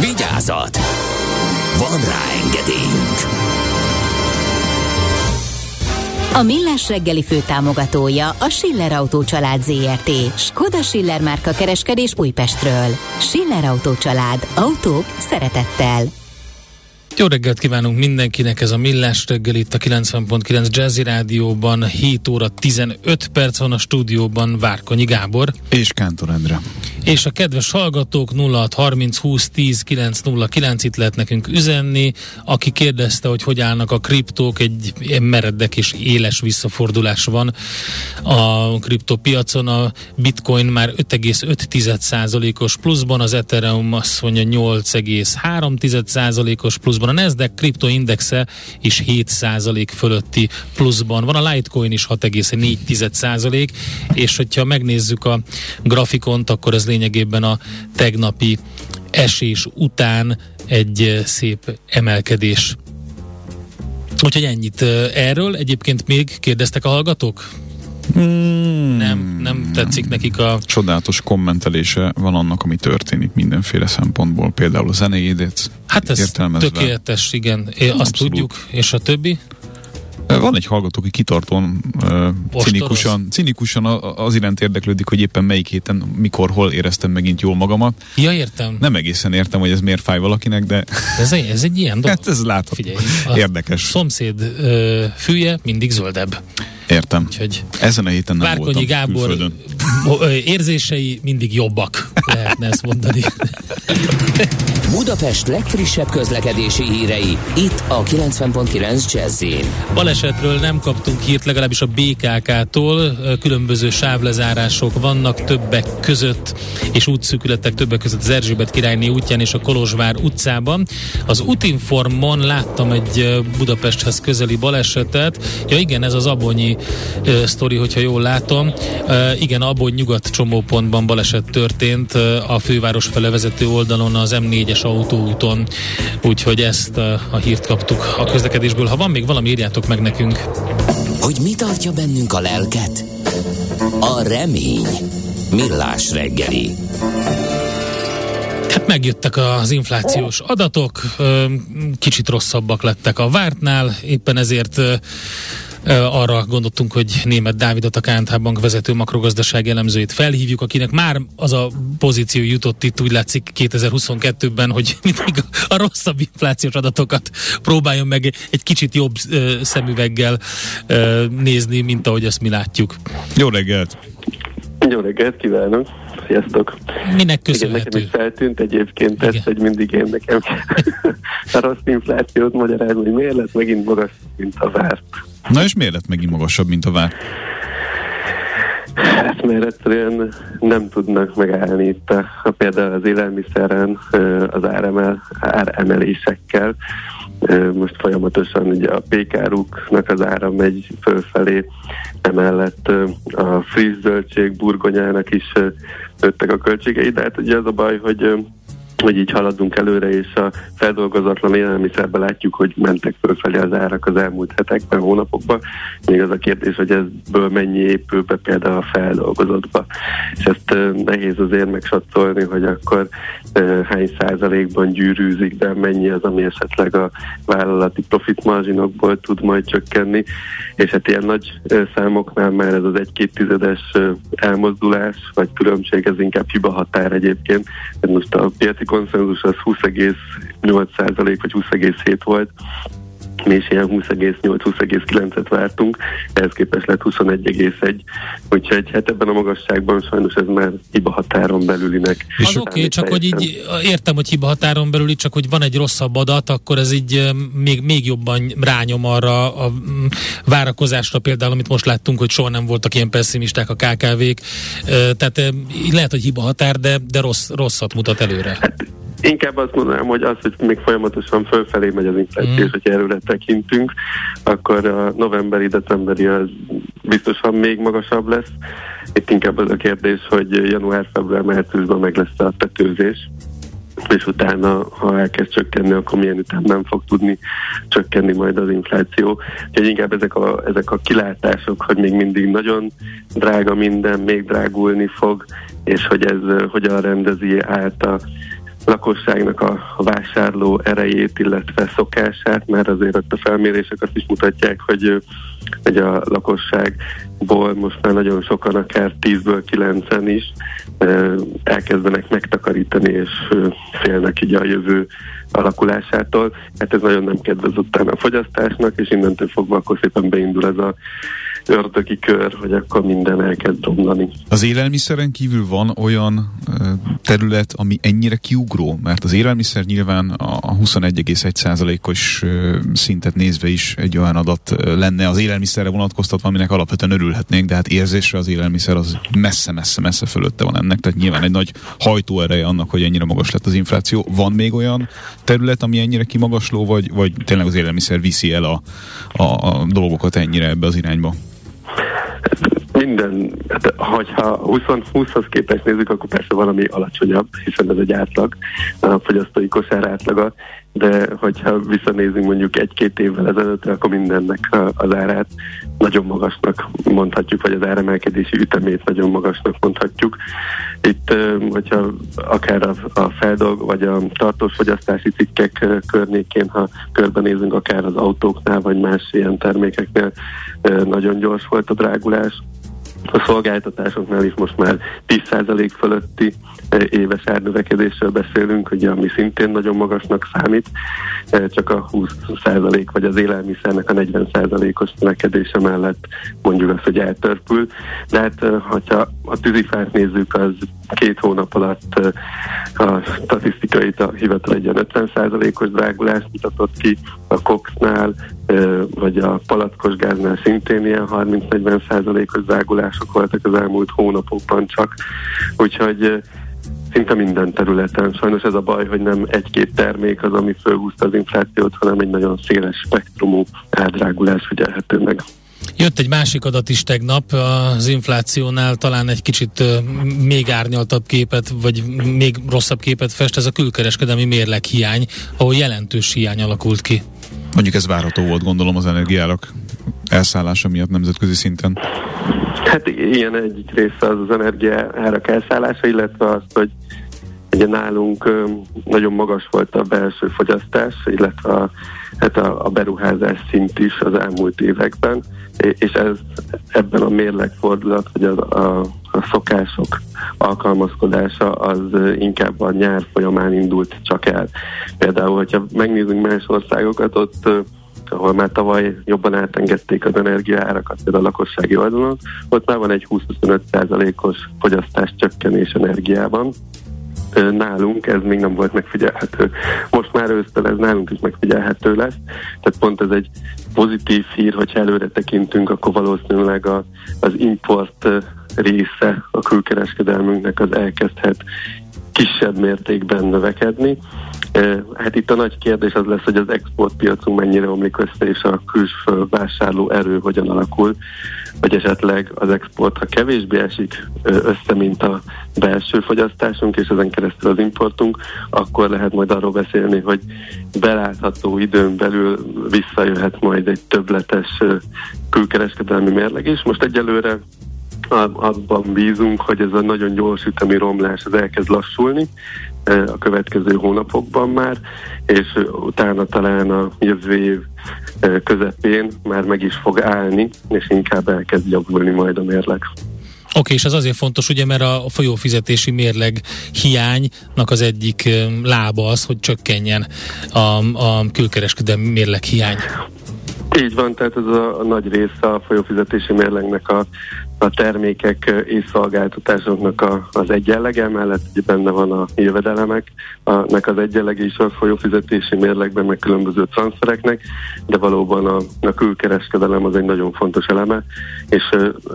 Vigyázat! Van rá engedélyünk! A Millás reggeli főtámogatója a Schiller Autó család ZRT. Skoda Schiller márka kereskedés Újpestről. Schiller Autó család. Autók szeretettel. Jó reggelt kívánunk mindenkinek, ez a Millás reggel itt a 90.9 Jazzy Rádióban, 7 óra 15 perc van a stúdióban Várkonyi Gábor. És Kántor Endre. És a kedves hallgatók 0630 20 10 909 itt lehet nekünk üzenni. Aki kérdezte, hogy hogy állnak a kriptók, egy meredek és éles visszafordulás van a kriptopiacon. A bitcoin már 5,5%-os pluszban, az Ethereum azt mondja 8,3%-os pluszban, a Nasdaq kriptoindexe is 7% fölötti pluszban van, a Litecoin is 6,4%, és hogyha megnézzük a grafikont, akkor ez lényegében a tegnapi esés után egy eh, szép emelkedés. Úgyhogy ennyit eh, erről. Egyébként még kérdeztek a hallgatók? Hmm. Nem, nem tetszik nekik a... Csodálatos kommentelése van annak, ami történik mindenféle szempontból. Például a zenéjédet Hát ez tökéletes, igen. É, azt Abszolút. tudjuk. És a többi? Van egy hallgató, aki kitartóan, uh, cinikusan, cinikusan az iránt érdeklődik, hogy éppen melyik héten, mikor, hol éreztem megint jól magamat. Ja, értem. Nem egészen értem, hogy ez miért fáj valakinek, de Ez, egy, ez egy ilyen dolog. hát ez látható. Figyelj, Érdekes. szomszéd ö, fűje mindig zöldebb. Értem. Úgyhogy Ezen a héten nem Várkonyi voltam Gábor külföldön. érzései mindig jobbak, lehetne ezt mondani. Budapest legfrissebb közlekedési hírei, itt a 90.9 jazz Balesetről nem kaptunk hírt, legalábbis a BKK-tól. Különböző sávlezárások vannak többek között, és útszűkületek többek között az Erzsébet királyné útján és a Kolozsvár utcában. Az Utinformon láttam egy Budapesthez közeli balesetet. Ja igen, ez az Abonyi ö, sztori, hogyha jól látom. Ö, igen, Abony nyugat csomópontban baleset történt a főváros fele vezető oldalon az M4-es autóúton, úgyhogy ezt a hírt kaptuk a közlekedésből. Ha van még valami, írjátok meg nekünk. Hogy mi tartja bennünk a lelket? A remény. Millás reggeli. Hát megjöttek az inflációs adatok, kicsit rosszabbak lettek a vártnál, éppen ezért arra gondoltunk, hogy német Dávidot, a KNH Bank vezető makrogazdaság elemzőjét felhívjuk, akinek már az a pozíció jutott itt, úgy látszik 2022-ben, hogy mindig a rosszabb inflációs adatokat próbáljon meg egy kicsit jobb ö, szemüveggel ö, nézni, mint ahogy ezt mi látjuk. Jó reggelt! Jó reggelt kívánok! Sziasztok! Minek Igen, nekem köszönhető? is feltűnt egyébként Igen. ez, hogy mindig én nekem a rossz inflációt magyarázni, hogy miért lett megint magas, mint a várt. Na és miért lett megint magasabb, mint a vár? Hát mert egyszerűen nem tudnak megállni itt a, a például az élelmiszeren az áremel, áremelésekkel. Most folyamatosan ugye a pékáruknak az ára megy fölfelé, emellett a friss zöldség burgonyának is nőttek a költségei, de hát ugye az a baj, hogy hogy így haladunk előre, és a feldolgozatlan élelmiszerben látjuk, hogy mentek fölfelé az árak az elmúlt hetekben, hónapokban. Még az a kérdés, hogy ebből mennyi épül be például a feldolgozottba. És ezt ö, nehéz azért megsatszolni, hogy akkor ö, hány százalékban gyűrűzik be, mennyi az, ami esetleg a vállalati profit marginokból tud majd csökkenni. És hát ilyen nagy számoknál már ez az egy-két tizedes elmozdulás, vagy különbség, ez inkább hiba határ egyébként. Tehát most a piaci konszenzus az 20,8 százalék, vagy 20,7 volt, mi is ilyen 20,8-20,9-et vártunk, ehhez képest lett 21,1, úgyhogy hát ebben a magasságban sajnos ez már hiba határon belülinek. Az oké, okay, csak hogy így értem, hogy hiba határon belül, így csak hogy van egy rosszabb adat, akkor ez így még, még jobban rányom arra a mm, várakozásra például, amit most láttunk, hogy soha nem voltak ilyen pessimisták a KKV-k. Eh, Tehát eh, lehet, hogy hiba határ, de, de rossz, rosszat mutat előre. Inkább azt mondanám, hogy az, hogy még folyamatosan fölfelé megy az infláció, Mm. hogyha erőre tekintünk, akkor a novemberi, decemberi az biztosan még magasabb lesz. Itt inkább az a kérdés, hogy január, február, márciusban meg lesz a tetőzés és utána, ha elkezd csökkenni, akkor milyen ütemben fog tudni csökkenni majd az infláció. Úgyhogy inkább ezek a, ezek a kilátások, hogy még mindig nagyon drága minden, még drágulni fog, és hogy ez ö, hogyan rendezi át a lakosságnak a vásárló erejét, illetve szokását, mert azért ott a felmérések azt is mutatják, hogy, hogy a lakosságból most már nagyon sokan, akár 10-ből 9-en is elkezdenek megtakarítani, és félnek így a jövő alakulásától. Hát ez nagyon nem kedvez utána a fogyasztásnak, és innentől fogva akkor szépen beindul ez a ördögi kör, hogy akkor minden elkezd romlani. Az élelmiszeren kívül van olyan terület, ami ennyire kiugró, mert az élelmiszer nyilván a 21,1%-os ö, szintet nézve is egy olyan adat lenne az élelmiszerre vonatkoztatva, aminek alapvetően örülhetnénk, de hát érzésre az élelmiszer az messze-messze-messze fölötte van ennek, tehát nyilván egy nagy hajtóereje annak, hogy ennyire magas lett az infláció. Van még olyan terület, ami ennyire kimagasló, vagy, vagy tényleg az élelmiszer viszi el a, a, a dolgokat ennyire ebbe az irányba? Minden, hát, hogyha 20-20-hoz képest nézzük, akkor persze valami alacsonyabb, hiszen ez egy átlag, a fogyasztói kosár átlaga, de hogyha visszanézünk mondjuk egy-két évvel ezelőtt, akkor mindennek az árát nagyon magasnak mondhatjuk, vagy az áremelkedési ütemét nagyon magasnak mondhatjuk. Itt, hogyha akár a, a feldolg, vagy a tartós fogyasztási cikkek környékén, ha körbenézünk, akár az autóknál, vagy más ilyen termékeknél, nagyon gyors volt a drágulás. A szolgáltatásoknál is most már 10% fölötti éves árnövekedésről beszélünk, ugye, ami szintén nagyon magasnak számít, csak a 20% vagy az élelmiszernek a 40%-os növekedése mellett mondjuk azt, hogy eltörpül. De hát, hogyha a tűzifát nézzük, az két hónap alatt a statisztikai hivatal egy 50%-os drágulást mutatott ki, a Coxnál vagy a palackos gáznál szintén ilyen 30-40%-os drágulások voltak az elmúlt hónapokban csak. Úgyhogy szinte minden területen. Sajnos ez a baj, hogy nem egy-két termék az, ami fölhúzta az inflációt, hanem egy nagyon széles spektrumú eldrágulás figyelhető meg. Jött egy másik adat is tegnap, az inflációnál talán egy kicsit még árnyaltabb képet, vagy még rosszabb képet fest, ez a külkereskedelmi mérleg hiány, ahol jelentős hiány alakult ki. Mondjuk ez várható volt, gondolom, az energiárak elszállása miatt nemzetközi szinten. Hát ilyen egyik része az az energia árak elszállása, illetve az, hogy ugye nálunk nagyon magas volt a belső fogyasztás, illetve a, hát a, a beruházás szint is az elmúlt években, és ez ebben a mérlegfordulat, vagy a, a, a szokások alkalmazkodása az inkább a nyár folyamán indult csak el. Például, hogyha megnézzünk más országokat, ott ahol már tavaly jobban átengedték az energiaárakat, például a lakossági oldalon, ott már van egy 20-25% os fogyasztás csökkenés energiában, nálunk ez még nem volt megfigyelhető. Most már ősztel ez nálunk is megfigyelhető lesz, tehát pont ez egy pozitív hír, hogyha előre tekintünk, akkor valószínűleg a, az import része a külkereskedelmünknek az elkezdhet kisebb mértékben növekedni. Hát itt a nagy kérdés az lesz, hogy az exportpiacunk mennyire omlik össze, és a külső vásárló erő hogyan alakul, vagy esetleg az export, ha kevésbé esik össze, mint a belső fogyasztásunk, és ezen keresztül az importunk, akkor lehet majd arról beszélni, hogy belátható időn belül visszajöhet majd egy többletes külkereskedelmi mérleg is. Most egyelőre abban bízunk, hogy ez a nagyon gyors ütemi romlás az elkezd lassulni a következő hónapokban már, és utána talán a jövő év közepén már meg is fog állni, és inkább elkezd javulni majd a mérleg. Oké, okay, és ez azért fontos, ugye, mert a folyófizetési mérleg hiánynak az egyik lába az, hogy csökkenjen a, a külkereskedelmi mérleg hiány. Így van, tehát ez a, a nagy része a folyófizetési mérlegnek a a termékek és szolgáltatásoknak a, az egyenlege, mellett benne van a jövedelemek, nek az egyenlege is a folyófizetési mérlegben, meg különböző transfereknek, de valóban a, a külkereskedelem az egy nagyon fontos eleme, és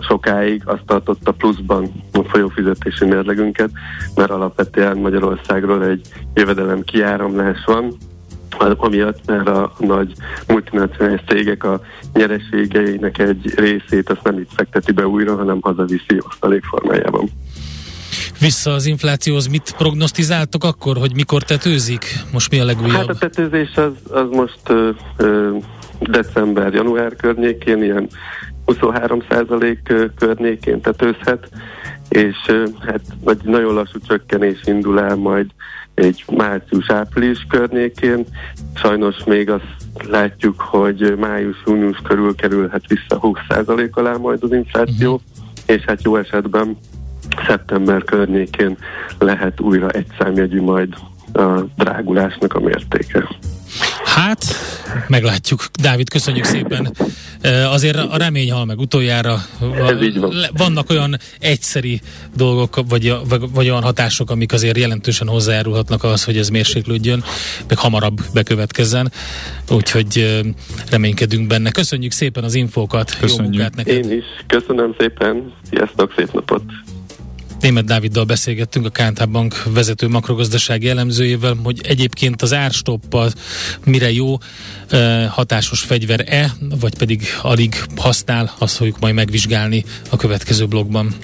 sokáig azt tartotta pluszban a folyófizetési mérlegünket, mert alapvetően Magyarországról egy jövedelem kiáramlás van, amiatt mert a nagy multinacionális cégek a nyereségeinek egy részét azt nem itt fekteti be újra, hanem hazaviszi osztalék formájában. Vissza az inflációhoz mit prognosztizáltok akkor, hogy mikor tetőzik? Most mi a legújabb? Hát a tetőzés az, az most ö, ö, december-január környékén, ilyen 23% környékén tetőzhet, és ö, hát nagyon lassú csökkenés indul el majd egy március-április környékén. Sajnos még azt látjuk, hogy május-június körül kerülhet vissza 20% alá majd az infláció, uh-huh. és hát jó esetben szeptember környékén lehet újra egy számjegyű majd drágulásnak a mértéke. Hát, meglátjuk. Dávid, köszönjük szépen. Azért a remény hal meg utoljára. Ez így van. Vannak olyan egyszeri dolgok, vagy, vagy olyan hatások, amik azért jelentősen hozzájárulhatnak az, hogy ez mérséklődjön, meg hamarabb bekövetkezzen. Úgyhogy reménykedünk benne. Köszönjük szépen az infókat. Köszönjük. Jó munkát neked. Én is. Köszönöm szépen. Sziasztok, szép napot. Német Dáviddal beszélgettünk, a KNH Bank vezető makrogazdasági elemzőjével, hogy egyébként az árstopp az mire jó, hatásos fegyver-e, vagy pedig alig használ, azt fogjuk majd megvizsgálni a következő blogban.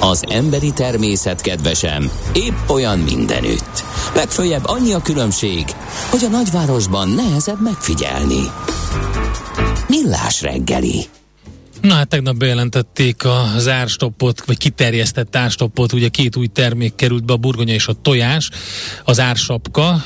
Az emberi természet kedvesem, épp olyan mindenütt. Legfőjebb annyi a különbség, hogy a nagyvárosban nehezebb megfigyelni. Millás reggeli. Na hát tegnap bejelentették az árstoppot, vagy kiterjesztett árstoppot, ugye két új termék került be, a burgonya és a tojás, az ársapka,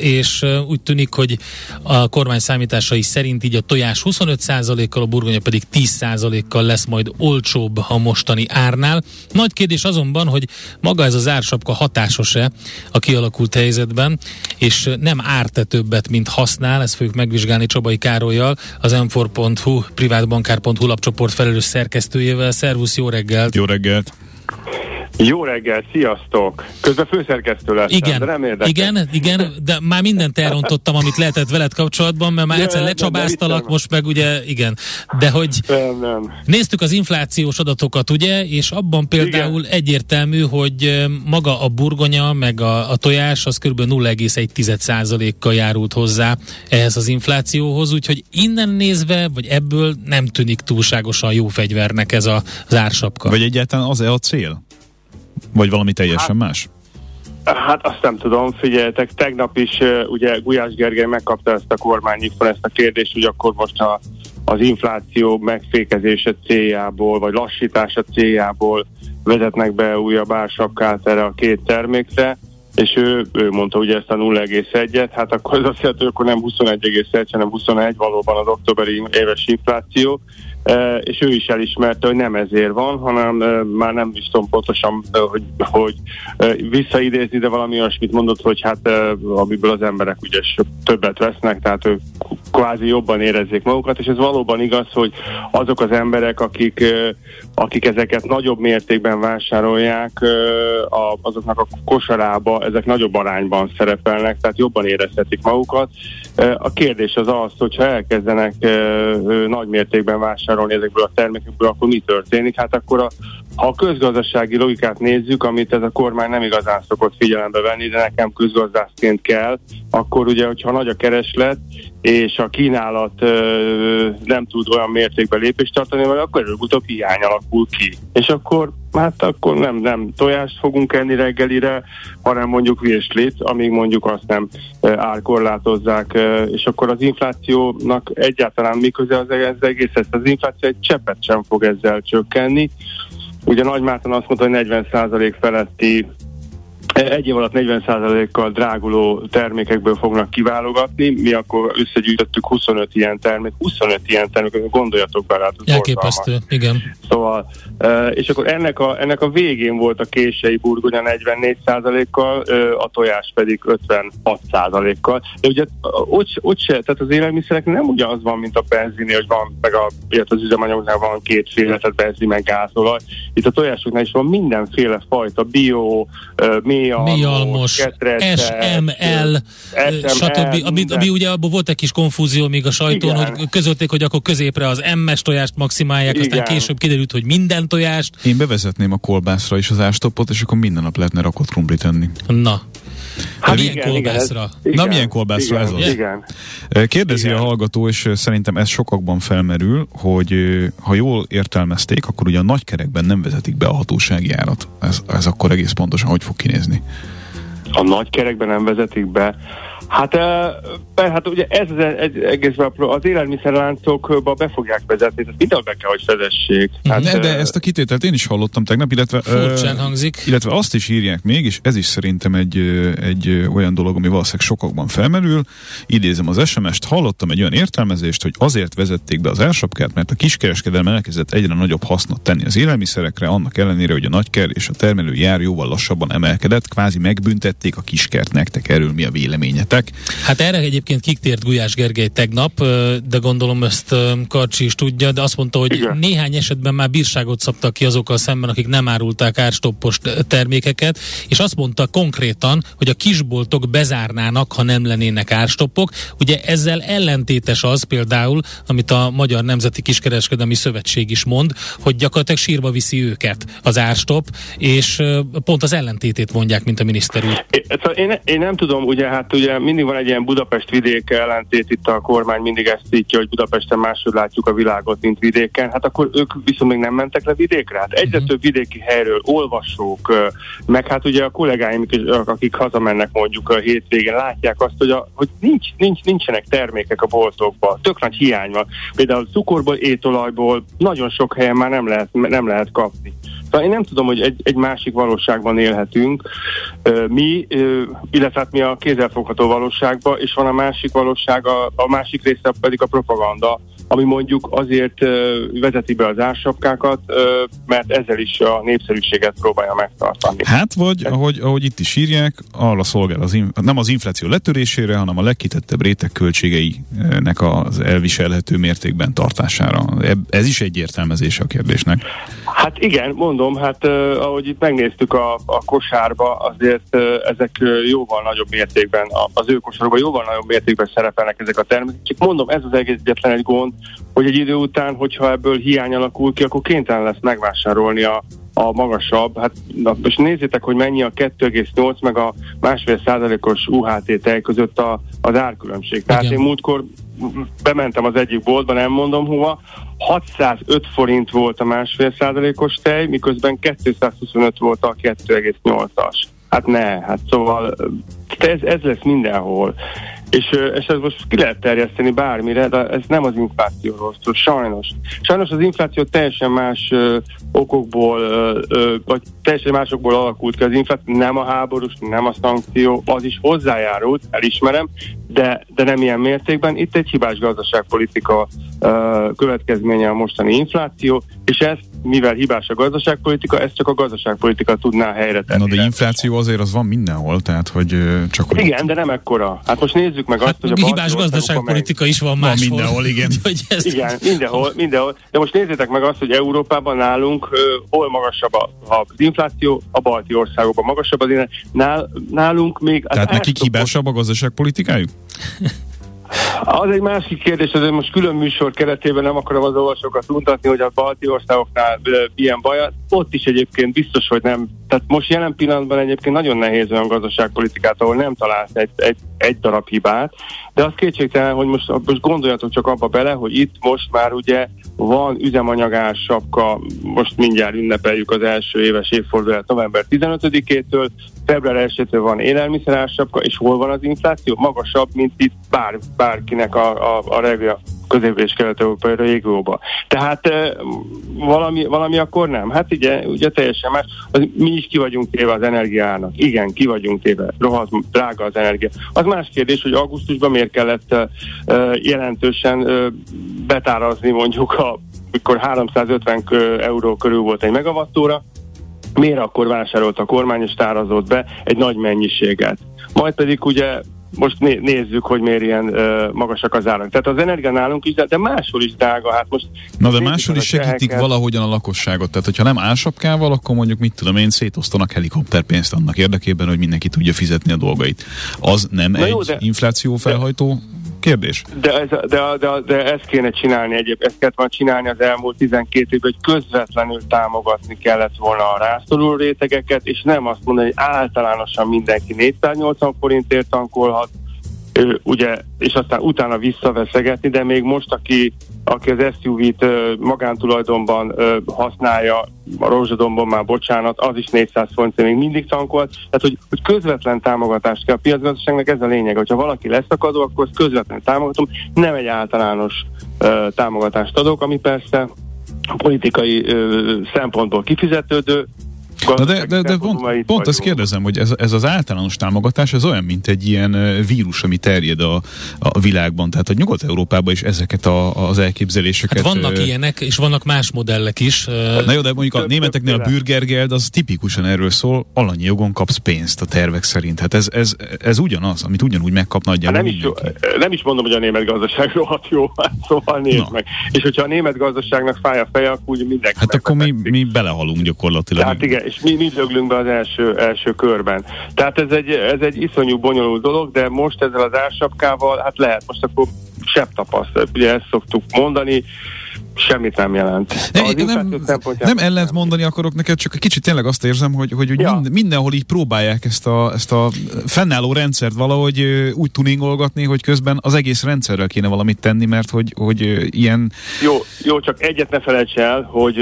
és úgy tűnik, hogy a kormány számításai szerint így a tojás 25%-kal, a burgonya pedig 10%-kal lesz majd olcsóbb a mostani árnál. Nagy kérdés azonban, hogy maga ez az ársapka hatásos-e a kialakult helyzetben, és nem árt többet, mint használ, ezt fogjuk megvizsgálni Csabai Károlyjal, az m4.hu, privátbankár.hu lapcsoport csoport felelős szerkesztőjével. Szervusz, jó reggelt! Jó reggelt! Jó reggel, sziasztok! Közben főszerkesztő lesz. Igen, de nem érdekel. igen, igen, de már mindent elrontottam, amit lehetett veled kapcsolatban, mert már egyszer lecsabáztalak, most meg ugye, igen. De hogy nem, nem. néztük az inflációs adatokat, ugye, és abban például igen. egyértelmű, hogy maga a burgonya, meg a, a tojás, az kb. 0,1%-kal járult hozzá ehhez az inflációhoz, úgyhogy innen nézve, vagy ebből nem tűnik túlságosan jó fegyvernek ez a, az ársapka. Vagy egyáltalán az-e a cél? Vagy valami teljesen hát, más? Hát azt nem tudom, figyeljetek, tegnap is ugye Gulyás Gergely megkapta ezt a kormánynyitban ezt a kérdést, hogy akkor most a, az infláció megfékezése céljából, vagy lassítása céljából vezetnek be újabb ársapkát erre a két termékre, és ő, ő mondta ugye ezt a 0,1-et, hát akkor az azt jelenti, hogy akkor nem 21,1, hanem 21 valóban az októberi éves infláció, és ő is elismerte, hogy nem ezért van, hanem már nem is tudom pontosan, hogy, hogy visszaidézni, de valami olyasmit mondott, hogy hát amiből az emberek ugye többet vesznek, tehát ők kvázi jobban érezzék magukat, és ez valóban igaz, hogy azok az emberek, akik, akik ezeket nagyobb mértékben vásárolják, azoknak a kosarába ezek nagyobb arányban szerepelnek, tehát jobban érezhetik magukat. A kérdés az az, hogyha elkezdenek nagy mértékben vásárolni ezekből a termékekből, akkor mi történik? Hát akkor a, ha a közgazdasági logikát nézzük, amit ez a kormány nem igazán szokott figyelembe venni, de nekem közgazdászként kell, akkor ugye, hogyha nagy a kereslet, és a kínálat ö, nem tud olyan mértékben lépést tartani, vagy akkor előbb-utóbb hiány alakul ki. És akkor hát akkor nem, nem tojást fogunk enni reggelire, hanem mondjuk virslit, amíg mondjuk azt nem árkorlátozzák, és akkor az inflációnak egyáltalán mi köze az, az egész, ezt az infláció egy cseppet sem fog ezzel csökkenni. Ugye Nagy Márton azt mondta, hogy 40% feletti egy év alatt 40%-kal dráguló termékekből fognak kiválogatni, mi akkor összegyűjtöttük 25 ilyen termék, 25 ilyen termék, gondoljatok bele, hát Elképesztő, igen. Szóval, és akkor ennek a, ennek a végén volt a kései burgonya 44%-kal, a tojás pedig 56%-kal. De ugye ott, ott se, tehát az élelmiszerek nem ugyanaz van, mint a benziné, hogy van, meg a, az üzemanyagoknál van kétféle, tehát benzin, meg gázolaj. Itt a tojásoknál is van mindenféle fajta, bio, mély mélyalmos, SML, stb. Ami, ami ugye abban volt egy kis konfúzió még a sajtón, Igen. hogy közölték, hogy akkor középre az M-es tojást maximálják, Igen. aztán később kiderült, hogy minden tojást. Én bevezetném a kolbászra is az ástopot, és akkor minden nap lehetne rakott krumplit enni. Na, Hát milyen igen, kolbászra? Igen, Na milyen kolbászra igen, ez az? Igen. Kérdezi igen. a hallgató, és szerintem ez sokakban felmerül, hogy ha jól értelmezték, akkor ugye a nagykerekben nem vezetik be a hatósági árat. Ez, ez akkor egész pontosan hogy fog kinézni? A nagykerekben nem vezetik be. Hát, e, hát ugye ez az egészben az élelmiszerláncokba be fogják vezetni, tehát mindenhol be kell, hogy vezessék. Hát, ne, de ezt a kitételt én is hallottam tegnap, illetve, Furcsán hangzik. illetve azt is írják még, és ez is szerintem egy, egy olyan dolog, ami valószínűleg sokakban felmerül. Idézem az SMS-t, hallottam egy olyan értelmezést, hogy azért vezették be az elsapkát, mert a kiskereskedelem elkezdett egyre nagyobb hasznot tenni az élelmiszerekre, annak ellenére, hogy a nagyker és a termelő jár jóval lassabban emelkedett, kvázi megbüntették a kiskert nektek, erről mi a véleményetek? Jöttek. Hát erre egyébként kiktért Gulyás Gergely tegnap, de gondolom ezt Karcsi is tudja, de azt mondta, hogy Igen. néhány esetben már bírságot szabtak ki azokkal szemben, akik nem árulták árstoppos termékeket, és azt mondta konkrétan, hogy a kisboltok bezárnának, ha nem lennének árstoppok. Ugye ezzel ellentétes az például, amit a Magyar Nemzeti Kiskereskedelmi Szövetség is mond, hogy gyakorlatilag sírba viszi őket az árstop, és pont az ellentétét mondják, mint a miniszter úr. Szóval én, én nem tudom, ugye hát ugye mindig van egy ilyen Budapest vidék ellentét, itt a kormány mindig ezt szítja, hogy Budapesten máshogy látjuk a világot, mint vidéken. Hát akkor ők viszont még nem mentek le vidékre. Hát egyre uh-huh. több vidéki helyről olvasók, meg hát ugye a kollégáim, akik hazamennek mondjuk a hétvégén, látják azt, hogy, a, hogy nincs, nincs, nincsenek termékek a boltokban. Tök nagy hiány van. Például cukorból, étolajból nagyon sok helyen már nem lehet, nem lehet kapni. Szóval én nem tudom, hogy egy, egy másik valóságban élhetünk. Mi, illetve hát mi a kézzelfogható valóságban, és van a másik valóság, a, a másik része pedig a propaganda, ami mondjuk azért vezeti be az ársapkákat, mert ezzel is a népszerűséget próbálja megtartani. Hát vagy, ahogy, ahogy itt is írják, arra szolgál az nem az infláció letörésére, hanem a legkitettebb réteg költségeinek az elviselhető mértékben tartására. Ez is egy értelmezése a kérdésnek. Hát igen, mondom, hát ahogy itt megnéztük a, a kosárba, azért ezek jóval nagyobb mértékben, az ő kosárban jóval nagyobb mértékben szerepelnek ezek a termékek. Csak mondom, ez az egész egyetlen egy gond, hogy egy idő után, hogyha ebből hiány alakul ki, akkor kénytelen lesz megvásárolni a, a magasabb. Hát na, most nézzétek, hogy mennyi a 2,8 meg a másfél százalékos UHT tej között a, az árkülönbség. Tehát Igen. én múltkor bementem az egyik boltba, nem mondom hova, 605 forint volt a másfél százalékos tej, miközben 225 volt a 2,8-as. Hát ne, hát szóval ez, ez lesz mindenhol. És, és ez most ki lehet terjeszteni bármire, de ez nem az inflációról szól, sajnos. Sajnos az infláció teljesen más ö, okokból, ö, ö, vagy teljesen másokból alakult ki az infláció, nem a háborús, nem a szankció, az is hozzájárult, elismerem, de, de nem ilyen mértékben. Itt egy hibás gazdaságpolitika ö, következménye a mostani infláció, és ezt mivel hibás a gazdaságpolitika, ezt csak a gazdaságpolitika tudná helyre tenni. Na de infláció azért az van mindenhol, tehát hogy csak... Hogy igen, de nem ekkora. Hát most nézzük meg azt, hát, hogy a hibás gazdaságpolitika is van máshol. Van mindenhol, igen. hogy ezt... Igen, mindenhol, mindenhol. De most nézzétek meg azt, hogy Európában nálunk uh, hol magasabb a, az infláció, a balti országokban magasabb az nál, nálunk még... Tehát nekik hibásabb a gazdaságpolitikájuk? Az egy másik kérdés, azért most külön műsor keretében nem akarom az olvasókat mutatni, hogy a balti országoknál milyen baj. Ott is egyébként biztos, hogy nem. Tehát most jelen pillanatban egyébként nagyon nehéz olyan gazdaságpolitikát, ahol nem találsz egy, egy, egy darab hibát, de az kétségtelen, hogy most, most gondoljatok csak abba bele, hogy itt most már ugye van üzemanyagás sapka, most mindjárt ünnepeljük az első éves évfordulát november 15-től, február 1-től van élelmiszerársapka, és hol van az infláció? Magasabb, mint itt bár, bárkinek a, a, a regja közép- és kelet-európai régióba. Tehát e, valami, valami akkor nem. Hát ugye, ugye teljesen más. Az, mi is ki vagyunk téve az energiának. Igen, ki vagyunk téve. Rohadt drága az energia. Az más kérdés, hogy augusztusban miért kellett e, jelentősen e, betárazni mondjuk a mikor 350 euró körül volt egy megawattóra, miért akkor vásárolt a kormány és tárazott be egy nagy mennyiséget. Majd pedig ugye most né- nézzük, hogy miért ilyen uh, magasak az árak. Tehát az energia nálunk is, de, de máshol is drága. Hát most Na de máshol is segítik cseheket. valahogyan a lakosságot. Tehát, hogyha nem álsapkával, akkor mondjuk mit tudom én, szétosztanak helikopterpénzt annak érdekében, hogy mindenki tudja fizetni a dolgait. Az nem Na egy jó, de, inflációfelhajtó kérdés. De, ez, de, de, de ezt kéne csinálni egyéb, ezt kellett volna csinálni az elmúlt 12 évben, hogy közvetlenül támogatni kellett volna a rászoruló rétegeket, és nem azt mondani, hogy általánosan mindenki 480 forintért tankolhat, ugye, és aztán utána visszaveszegetni, de még most, aki, aki az SUV-t magántulajdonban használja, a Rózsadomban már bocsánat, az is 400 forint, még mindig tankolt, tehát hogy, hogy közvetlen támogatást kell a piacgazdaságnak, ez a lényeg, hogyha valaki leszakadó, akkor ezt közvetlen támogatom, nem egy általános uh, támogatást adok, ami persze politikai uh, szempontból kifizetődő, Na de, de, de pont, pont ezt kérdezem, hogy ez, ez az általános támogatás, ez olyan, mint egy ilyen vírus, ami terjed a, a világban. Tehát a Nyugat-Európában is ezeket a, az elképzeléseket... Hát vannak ö, ilyenek, és vannak más modellek is. ö, Na jó, de mondjuk a németeknél a többféle. burgergeld az tipikusan erről szól, alanyi jogon kapsz pénzt a tervek szerint. Hát ez, ez, ez ugyanaz, amit ugyanúgy megkap Hát nagyjából nem, is, jó- nem is mondom, hogy a német gazdaság rohadt jó, hát szóval nézd Na. meg. És hogyha a német gazdaságnak fáj a feje, akkor úgy mindenki Hát akkor mi, mi belehalunk gyakorlatilag. Tehát igen, és mi, mi döglünk be az első, első körben. Tehát ez egy, ez egy iszonyú bonyolult dolog, de most ezzel az ársapkával, hát lehet, most akkor sebb tapasztalat. Ugye ezt szoktuk mondani, semmit nem jelent. Az nem, szempontjából nem ellent mondani akarok neked, csak egy kicsit tényleg azt érzem, hogy, hogy, hogy Ja. minden, mindenhol így próbálják ezt a, ezt a fennálló rendszert valahogy úgy tuningolgatni, hogy közben az egész rendszerrel kéne valamit tenni, mert hogy, hogy ilyen Jó, jó, csak egyet ne felejts el, hogy,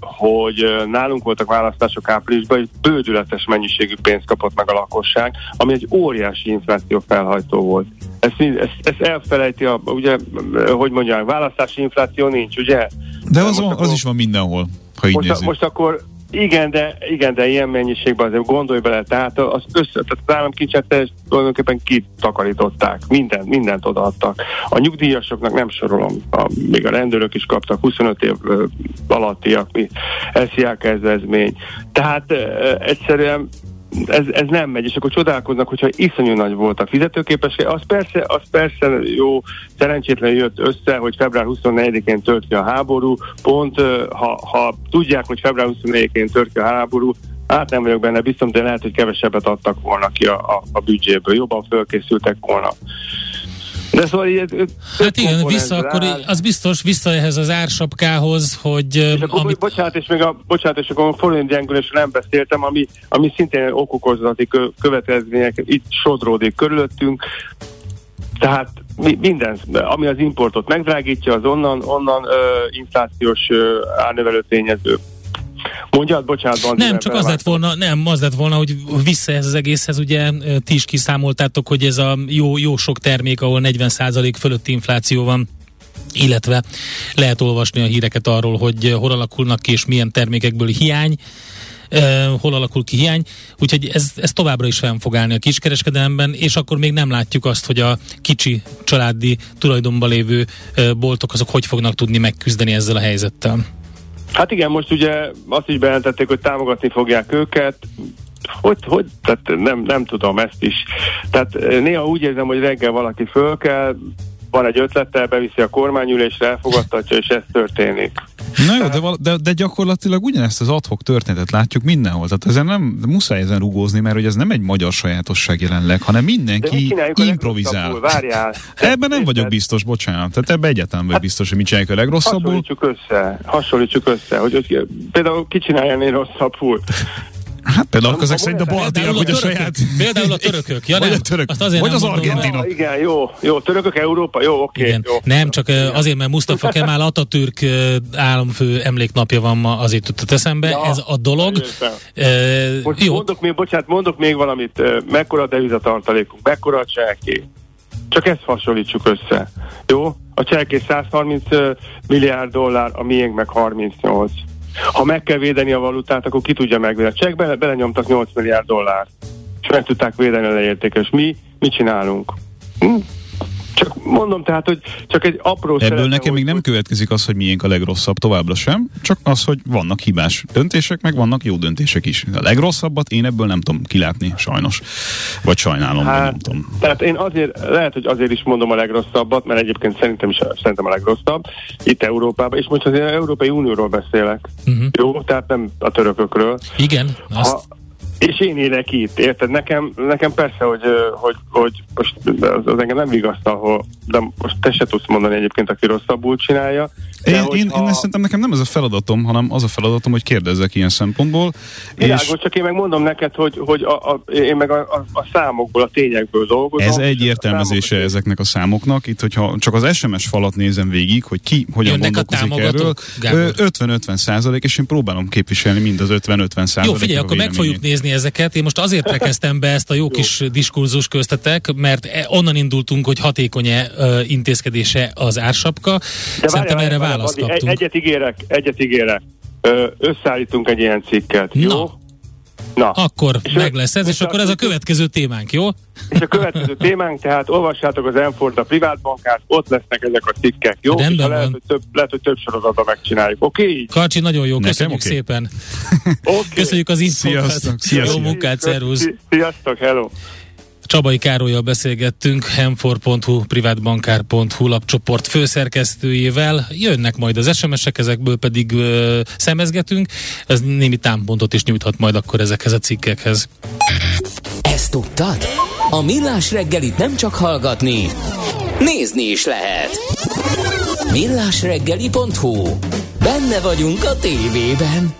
hogy nálunk voltak választások áprilisban, és bődületes mennyiségű pénzt kapott meg a lakosság, ami egy óriási infláció felhajtó volt. Ezt, ezt, ezt elfelejti, a, ugye, hogy mondják, választási infláció nincs, ugye? de az, van, az is van mindenhol, ha így Most, nézzük. most akkor igen, de, igen, de ilyen mennyiségben azért gondolj bele, tehát az össze, tehát az államkincset tulajdonképpen kitakarították, mindent, mindent odaadtak. A nyugdíjasoknak nem sorolom, a, még a rendőrök is kaptak 25 év ö, alattiak, mi SZIA kezdvezmény. Tehát ö, egyszerűen ez, ez nem megy, és akkor csodálkoznak, hogyha iszonyú nagy volt a fizetőképesség. Az persze, az persze jó, szerencsétlen jött össze, hogy február 24-én tört ki a háború, pont ha, ha tudják, hogy február 24-én tört ki a háború, hát nem vagyok benne biztos, de lehet, hogy kevesebbet adtak volna ki a, a, a büdzséből, jobban fölkészültek volna. De szóval így, ez- Hát igen, vissza akkor, áll. az biztos vissza ehhez az ársapkához, hogy És akkor, amit, bocsánat, és még a, bocsánat, és akkor a forint gyengülésről nem beszéltem, ami, ami szintén okokozati kö, következmények itt sodródik körülöttünk. Tehát mi, minden, ami az importot megdrágítja, az onnan, onnan ö, inflációs ö, árnövelő tényező. Mondjad, bocsánat, Bandi, Nem, csak az lett volna, nem, az lett volna, hogy vissza ez az egészhez, ugye ti is kiszámoltátok, hogy ez a jó, jó sok termék, ahol 40% fölötti infláció van, illetve lehet olvasni a híreket arról, hogy hol alakulnak ki és milyen termékekből hiány, hol alakul ki hiány, úgyhogy ez, ez továbbra is fenn fog állni a kiskereskedelemben, és akkor még nem látjuk azt, hogy a kicsi családi tulajdonban lévő boltok azok hogy fognak tudni megküzdeni ezzel a helyzettel. Hát igen, most ugye azt is bejelentették, hogy támogatni fogják őket. Hogy, hogy? Tehát nem, nem tudom ezt is. Tehát eh, néha úgy érzem, hogy reggel valaki föl kell, van egy ötlettel, beviszi a kormányülésre, elfogadtatja, és ez történik. Na jó, de, val- de, de gyakorlatilag ugyanezt az adhok történetet látjuk mindenhol. Tehát ezen nem muszáj ezen rugózni, mert hogy ez nem egy magyar sajátosság jelenleg, hanem mindenki csináljuk improvizál. Várjál. Ebben nem vagyok biztos, bocsánat. Tehát ebben egyáltalán vagyok biztos, hogy mit csinálják a legrosszabbul. Hasonlítsuk össze, hasonlítsuk össze, hogy, hogy például ki csinálja rosszabbul. Hát például Ha- ezek szerint a baltiak, hogy a törökök, saját... például a törökök, ja Vagy nem, a török, azt azért vagy nem az mondom, argentinok. Ja, igen, jó, jó, törökök Európa, jó, oké. Igen. jó. Nem, csak azért, mert Mustafa Kemal Atatürk államfő emléknapja van ma, azért jutott eszembe. Ja, Ez a dolog. Most Jó, mondok még, bocsánat, mondok még valamit, mekkora a devizatartalékunk, mekkora a cselké. Csak ezt hasonlítsuk össze. Jó? A cselké 130 ö, milliárd dollár, a miénk meg 38. Ha meg kell védeni a valutát, akkor ki tudja megvédeni. A bele, belenyomtak 8 milliárd dollár. És meg tudták védeni a leértékes. Mi mit csinálunk? Hm? Csak mondom tehát, hogy csak egy apró Ebből szeretne, nekem még nem következik az, hogy miénk a legrosszabb továbbra sem, csak az, hogy vannak hibás döntések, meg vannak jó döntések is. A legrosszabbat én ebből nem tudom kilátni, sajnos. Vagy sajnálom, hát, nem tudom. Tehát én azért, lehet, hogy azért is mondom a legrosszabbat, mert egyébként szerintem is szerintem a legrosszabb itt Európában, és most azért az Európai Unióról beszélek. Uh-huh. Jó, tehát nem a törökökről. igen, azt, Ha, és én élek itt, érted? Nekem, nekem persze, hogy, hogy, hogy most az, az engem nem vigasztal, de most te se tudsz mondani egyébként, aki rosszabbul csinálja. De Én, én, én szerintem nekem nem ez a feladatom, hanem az a feladatom, hogy kérdezzek ilyen szempontból. Világos, és csak én meg mondom neked, hogy, hogy a, a, én meg a, a, a számokból, a tényekből dolgozom. ez egy és a értelmezése számokat- ezeknek a számoknak. Itt, hogyha csak az SMS falat nézem végig, hogy ki hogyan Jönnek a gondolkozik erről, támogatók, Gábor? ö, 50-50 százalék, és én próbálom képviselni mind az 50-50 százalék. Jó, figyelj, akkor meg fogjuk nézni ezeket. Én most azért rekeztem be ezt a jó kis diskurzus köztetek, mert e- onnan indultunk, hogy hatékony-e intézkedése az ársapka. De Szerintem erre várjál, választ kaptunk. Egy, egyet ígérek, egyet ígérek. Összeállítunk egy ilyen cikket, jó? Na. Na. Akkor És meg lesz ez, és akkor ez a következő témánk, jó? És a következő témánk, tehát olvassátok az Enford a privátbankát, ott lesznek ezek a cikkek, jó? Rendben És ha lehet, hogy több, lehet, hogy több sorozatban megcsináljuk. Oké? Okay? Karcsi, nagyon jó, Nekem köszönjük oké. szépen. Okay. Köszönjük az infokat. Sziasztok, Jó sziasztok. munkát, szervusz. Sziasztok, hello! Csabai Károlyjal beszélgettünk, hem4.hu, privátbankár.hu lapcsoport főszerkesztőjével. Jönnek majd az SMS-ek, ezekből pedig ö, szemezgetünk. Ez némi támpontot is nyújthat majd akkor ezekhez a cikkekhez. Ezt tudtad? A Millás reggelit nem csak hallgatni, nézni is lehet. Millásreggeli.hu Benne vagyunk a tévében.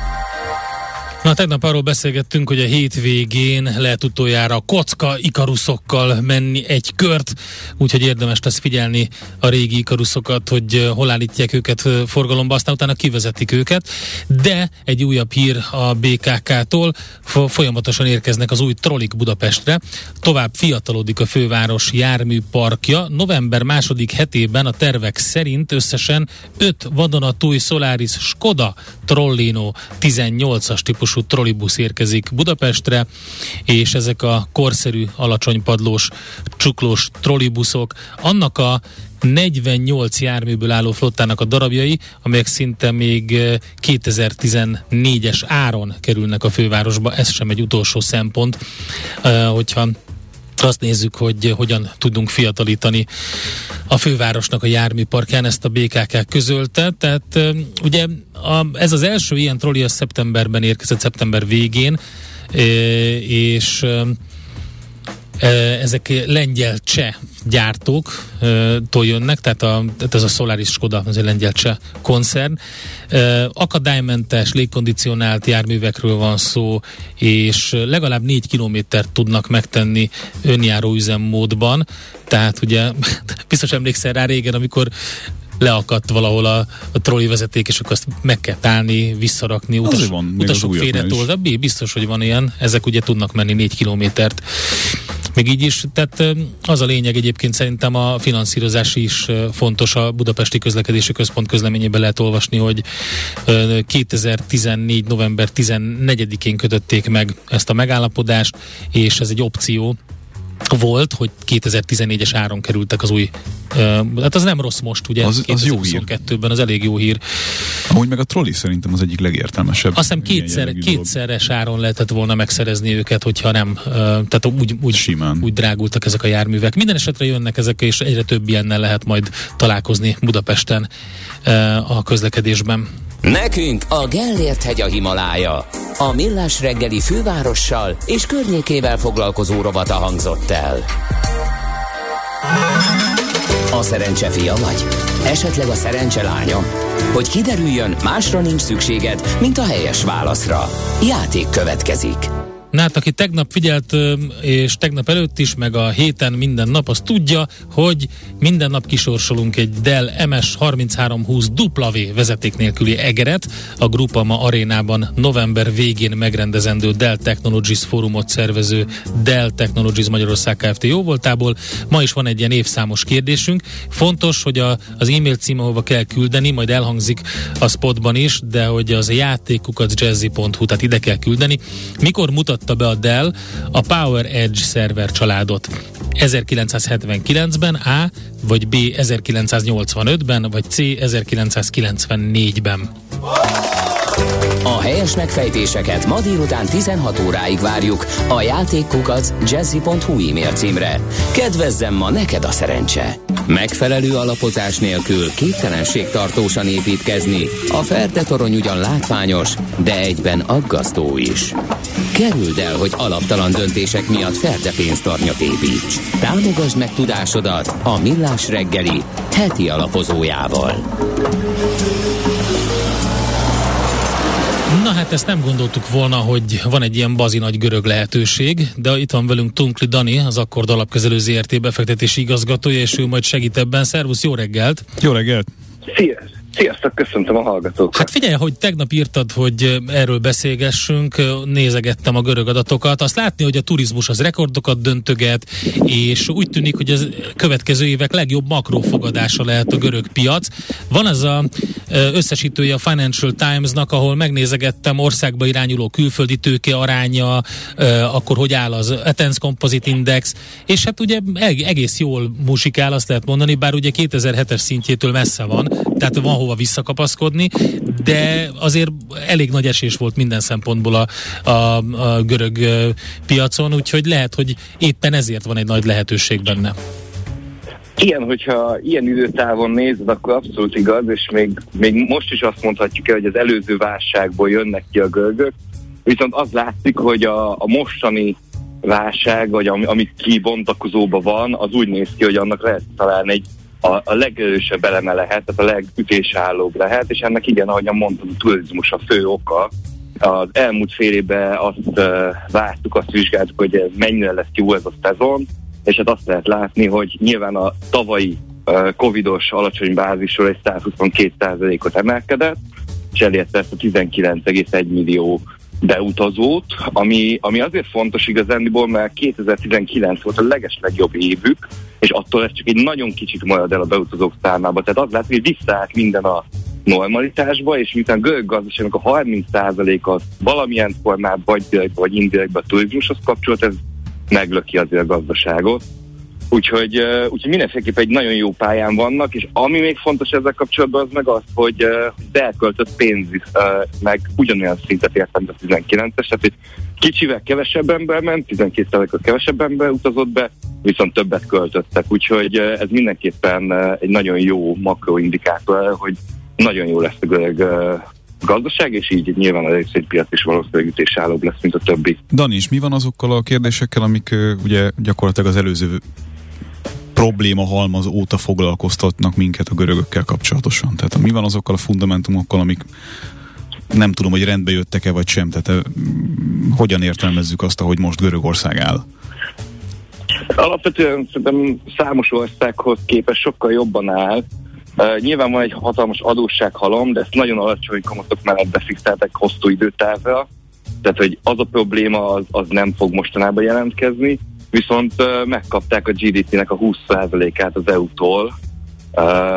Na, tegnap arról beszélgettünk, hogy a hétvégén lehet utoljára kocka ikaruszokkal menni egy kört, úgyhogy érdemes lesz figyelni a régi ikaruszokat, hogy eh, hol állítják őket eh, forgalomba, aztán utána kivezetik őket. De egy újabb hír a BKK-tól, fo- folyamatosan érkeznek az új trollik Budapestre, tovább fiatalodik a főváros járműparkja. November második hetében a tervek szerint összesen 5 vadonatúj Solaris Skoda Trollino 18-as típusú trollibusz érkezik Budapestre, és ezek a korszerű, alacsonypadlós, csuklós trollibuszok, annak a 48 járműből álló flottának a darabjai, amelyek szinte még eh, 2014-es áron kerülnek a fővárosba. Ez sem egy utolsó szempont, eh, hogyha azt nézzük, hogy hogyan tudunk fiatalítani a fővárosnak a járműparkján, ezt a BKK közölte. Tehát ugye a, ez az első ilyen trolli a szeptemberben érkezett, szeptember végén, és ezek lengyel-cseh gyártók ö, tól jönnek, tehát, a, tehát ez a Solaris Skoda, az egy lengyel-cseh koncern. Akadálymentes, légkondicionált járművekről van szó, és legalább négy kilométert tudnak megtenni önjáró üzemmódban, tehát ugye biztos emlékszel rá régen, amikor leakadt valahol a, a trolli vezeték, és akkor azt meg kell állni, visszarakni, utas, van, utasok félretolva. Biztos, hogy van ilyen, ezek ugye tudnak menni négy kilométert. Még így is, tehát az a lényeg egyébként szerintem a finanszírozás is fontos. A Budapesti Közlekedési Központ közleményében lehet olvasni, hogy ö, 2014. november 14-én kötötték meg ezt a megállapodást, és ez egy opció, volt, hogy 2014-es áron kerültek az új, uh, hát az nem rossz most, ugye? Az- az jó hír. 2022-ben az elég jó hír. Amúgy meg a trolli szerintem az egyik legértelmesebb. Azt hiszem kétszer, dolog. kétszeres áron lehetett volna megszerezni őket, hogyha nem, uh, tehát úgy, úgy, Simán. úgy drágultak ezek a járművek. Minden esetre jönnek ezek, és egyre több ilyennel lehet majd találkozni Budapesten uh, a közlekedésben. Nekünk a Gellért hegy a Himalája. A Millás reggeli fővárossal és környékével foglalkozó rovata hangzott el. A szerencse fia vagy? Esetleg a szerencse lánya? Hogy kiderüljön, másra nincs szükséged, mint a helyes válaszra. Játék következik. Na hát, aki tegnap figyelt, és tegnap előtt is, meg a héten minden nap, az tudja, hogy minden nap kisorsolunk egy Dell MS 3320 W vezeték nélküli egeret a Grupama arénában november végén megrendezendő Dell Technologies fórumot szervező Dell Technologies Magyarország Kft. jóvoltából. Ma is van egy ilyen évszámos kérdésünk. Fontos, hogy a, az e-mail cím, ahova kell küldeni, majd elhangzik a spotban is, de hogy az játékukat jazzy.hu, tehát ide kell küldeni. Mikor mutatta be a Dell a Power Edge szerver családot? 1979-ben A, vagy B 1985-ben, vagy C 1994-ben. A helyes megfejtéseket ma délután 16 óráig várjuk a játékkukac jazzy.hu e-mail címre. Kedvezzem ma neked a szerencse! Megfelelő alapozás nélkül képtelenség tartósan építkezni. A Ferde torony ugyan látványos, de egyben aggasztó is. Kerüld el, hogy alaptalan döntések miatt Ferde pénztarnyat építs. Támogasd meg tudásodat a Millás reggeli heti alapozójával. Hát ezt nem gondoltuk volna, hogy van egy ilyen bazi nagy görög lehetőség, de itt van velünk Tunkli Dani, az Akkord Alapkezelő ZRT befektetési igazgatója, és ő majd segít ebben. Szervusz, jó reggelt! Jó reggelt! Sziasztok! Sziasztok, köszöntöm a hallgatókat. Hát figyelj, hogy tegnap írtad, hogy erről beszélgessünk, nézegettem a görög adatokat. Azt látni, hogy a turizmus az rekordokat döntöget, és úgy tűnik, hogy az következő évek legjobb makrófogadása lehet a görög piac. Van az a összesítője a Financial Times-nak, ahol megnézegettem országba irányuló külföldi tőke aránya, akkor hogy áll az Athens Composite Index, és hát ugye egész jól musikál, azt lehet mondani, bár ugye 2007-es szintjétől messze van, tehát van hova visszakapaszkodni, de azért elég nagy esés volt minden szempontból a, a, a görög piacon, úgyhogy lehet, hogy éppen ezért van egy nagy lehetőség benne. Igen, hogyha ilyen időtávon nézed, akkor abszolút igaz, és még, még most is azt mondhatjuk el, hogy az előző válságból jönnek ki a görögök, viszont az látszik, hogy a, a mostani válság, vagy ami, ami kibontakozóban van, az úgy néz ki, hogy annak lehet találni egy a, a legerősebb eleme lehet, tehát a legütésállóbb lehet, és ennek igen, ahogyan mondtam, a turizmus a fő oka. Az elmúlt fél évben azt uh, vártuk, azt vizsgáltuk, hogy mennyire lesz jó ez a szezon, és hát azt lehet látni, hogy nyilván a tavalyi uh, covidos alacsony bázisról egy 122%-ot emelkedett, és elérte ezt a 19,1 millió beutazót, ami, ami azért fontos igazándiból, mert 2019 volt a leges évük, és attól ez csak egy nagyon kicsit marad el a beutazók számába. Tehát az látszik, hogy visszaállt minden a normalitásba, és miután görög gazdaságnak a 30%-a valamilyen formában vagy direkt, vagy indirektben a turizmushoz kapcsolt, ez meglöki azért a gazdaságot. Úgyhogy, úgyhogy mindenféleképp egy nagyon jó pályán vannak, és ami még fontos ezzel kapcsolatban, az meg az, hogy elköltött pénz uh, meg ugyanolyan szintet értem, mint a 19-es, tehát hogy kicsivel kevesebb ember ment, 12%-kal kevesebb ember utazott be, viszont többet költöttek, úgyhogy ez mindenképpen egy nagyon jó makroindikátor, hogy nagyon jó lesz a görög gazdaság, és így nyilván a részvénypiac is valószínűleg ütésállóbb lesz, mint a többi. Dani, és mi van azokkal a kérdésekkel, amik ugye gyakorlatilag az előző probléma halmaz óta foglalkoztatnak minket a görögökkel kapcsolatosan? Tehát mi van azokkal a fundamentumokkal, amik nem tudom, hogy rendbe jöttek-e vagy sem, tehát hogyan értelmezzük azt, ahogy most Görögország áll? Alapvetően szerintem számos országhoz képest sokkal jobban áll. Uh, nyilván van egy hatalmas adóssághalom, de ezt nagyon alacsony kamatok mellett befixálták hosszú időtávra. Tehát, hogy az a probléma, az, az nem fog mostanában jelentkezni viszont megkapták a GDP-nek a 20%-át az EU-tól,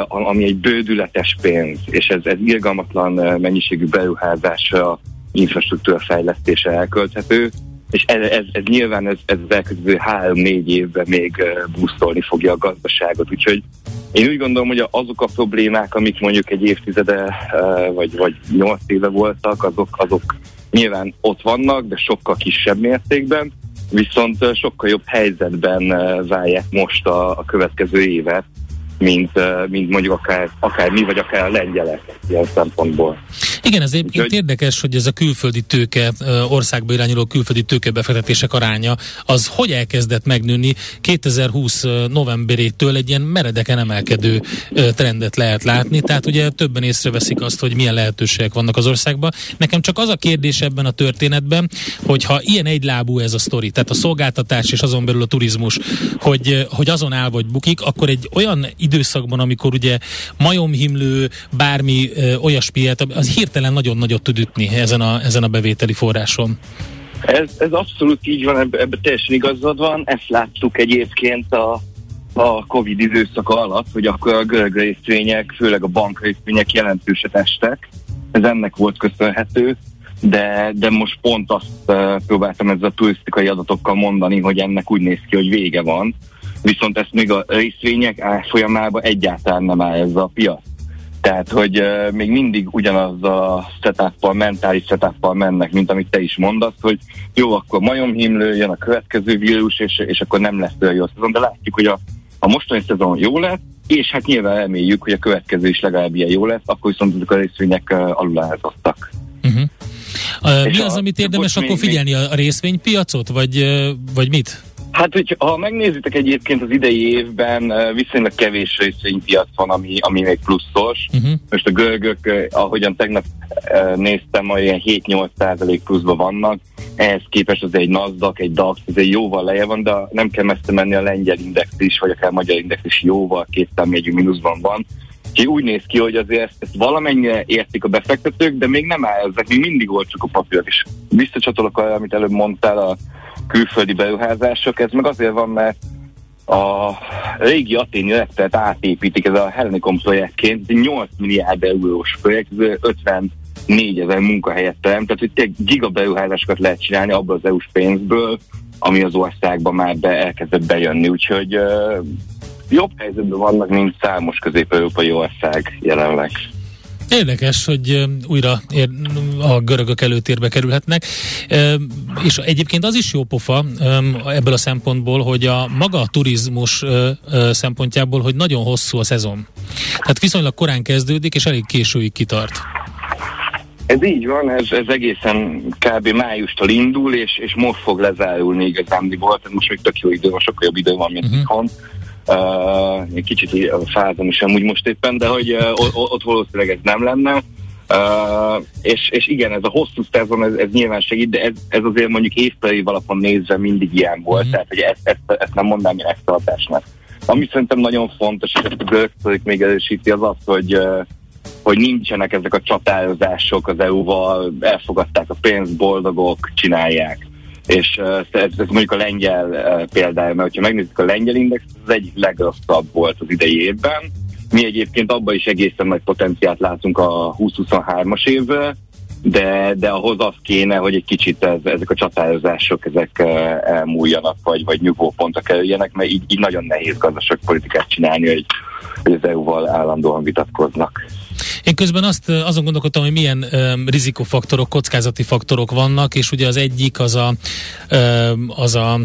ami egy bődületes pénz, és ez, ez irgalmatlan mennyiségű beruházásra, infrastruktúra fejlesztése elkölthető, és ez, ez, ez nyilván ez, ez az elkövetkező három-négy évben még buszolni fogja a gazdaságot, úgyhogy én úgy gondolom, hogy azok a problémák, amik mondjuk egy évtizede vagy, vagy nyolc éve voltak, azok, azok nyilván ott vannak, de sokkal kisebb mértékben, viszont sokkal jobb helyzetben válják most a, a következő évet, mint, mint mondjuk akár, akár mi, vagy akár a lengyelek ilyen szempontból. Igen, ez egyébként Úgy, érdekes, hogy ez a külföldi tőke, országba irányuló külföldi tőkebefektetések aránya, az hogy elkezdett megnőni 2020 novemberétől egy ilyen meredeken emelkedő trendet lehet látni, tehát ugye többen észreveszik azt, hogy milyen lehetőségek vannak az országban. Nekem csak az a kérdés ebben a történetben, hogy ha ilyen egylábú ez a sztori, tehát a szolgáltatás és azon belül a turizmus, hogy, hogy azon áll vagy bukik, akkor egy olyan időszakban, amikor ugye majomhimlő, bármi ö, olyasmi, az hirtelen nagyon nagyot tud ütni ezen a, ezen a bevételi forráson. Ez, ez abszolút így van, ebben ebbe teljesen igazad van. Ezt láttuk egyébként a, a Covid időszak alatt, hogy akkor a görög részvények, főleg a bank részvények jelentőset estek. Ez ennek volt köszönhető, de, de most pont azt uh, próbáltam ezzel a turisztikai adatokkal mondani, hogy ennek úgy néz ki, hogy vége van viszont ezt még a részvények árfolyamában egyáltalán nem áll ez a piac. Tehát, hogy uh, még mindig ugyanaz a setup mentális setup mennek, mint amit te is mondasz, hogy jó, akkor majomhimlő, jön a következő vírus, és, és akkor nem lesz olyan jó szezon, de látjuk, hogy a, a mostani szezon jó lesz, és hát nyilván reméljük, hogy a következő is legalább ilyen jó lesz, akkor viszont ezek a részvények uh, alulázottak. Uh-huh. Uh, mi az, amit érdemes akkor figyelni, még... a részvénypiacot, vagy, vagy mit? Hát, hogy ha megnézitek egyébként az idei évben, viszonylag kevés részvénypiac van, ami, ami még pluszos. Uh-huh. Most a görögök, ahogyan tegnap néztem, olyan 7-8 százalék pluszban vannak. Ehhez képest az egy NASDAQ, egy DAX, ez egy jóval leje van, de nem kell messze menni a lengyel index is, vagy akár a magyar index is jóval két számjegyű mínuszban van. Úgyhogy úgy néz ki, hogy azért ezt, ezt valamennyire értik a befektetők, de még nem áll ezek, még mindig olcsók a papírok. És visszacsatolok arra, amit előbb mondtál, a külföldi beruházások, ez meg azért van, mert a régi aténi repteret átépítik, ez a Hellenikon projektként, 8 milliárd eurós projekt, ez 54 ezer munkahelyet teremt, tehát hogy gigaberuházásokat lehet csinálni abból az EU-s pénzből, ami az országban már be, elkezdett bejönni, úgyhogy uh, jobb helyzetben vannak, mint számos közép-európai ország jelenleg. Érdekes, hogy újra a görögök előtérbe kerülhetnek, és egyébként az is jó pofa ebből a szempontból, hogy a maga a turizmus szempontjából, hogy nagyon hosszú a szezon. Tehát viszonylag korán kezdődik, és elég későig kitart. Ez így van, ez, ez egészen kb. májustól indul, és, és most fog lezárulni igazándiból, tehát most még tök jó idő van, sokkal jobb idő van, mint uh-huh. itthon. Uh, kicsit fázom is amúgy most éppen, de hogy uh, ott valószínűleg ez nem lenne. Uh, és, és igen, ez a hosszú szezon, ez, ez nyilván segít, de ez, ez azért mondjuk évpeli alapon nézve mindig ilyen volt, mm. tehát hogy ezt, ezt, ezt nem mondanám ilyen extra hatásnak. Ami szerintem nagyon fontos, és ezt a görög még erősíti, az az, hogy uh, hogy nincsenek ezek a csatározások az EU-val, elfogadták a pénzt, boldogok, csinálják. És ez, ez mondjuk a lengyel példája, mert ha megnézzük a lengyel index, az egyik legrosszabb volt az idei évben. Mi egyébként abban is egészen nagy potenciát látunk a 2023-as évvel, de, de ahhoz az kéne, hogy egy kicsit ez, ezek a csatározások ezek elmúljanak, vagy, vagy nyugvópontra kerüljenek, mert így, így nagyon nehéz gazdaságpolitikát csinálni, hogy, hogy az EU-val állandóan vitatkoznak. Én közben azt azon gondolkodtam, hogy milyen um, rizikofaktorok, kockázati faktorok vannak, és ugye az egyik az a, um, az a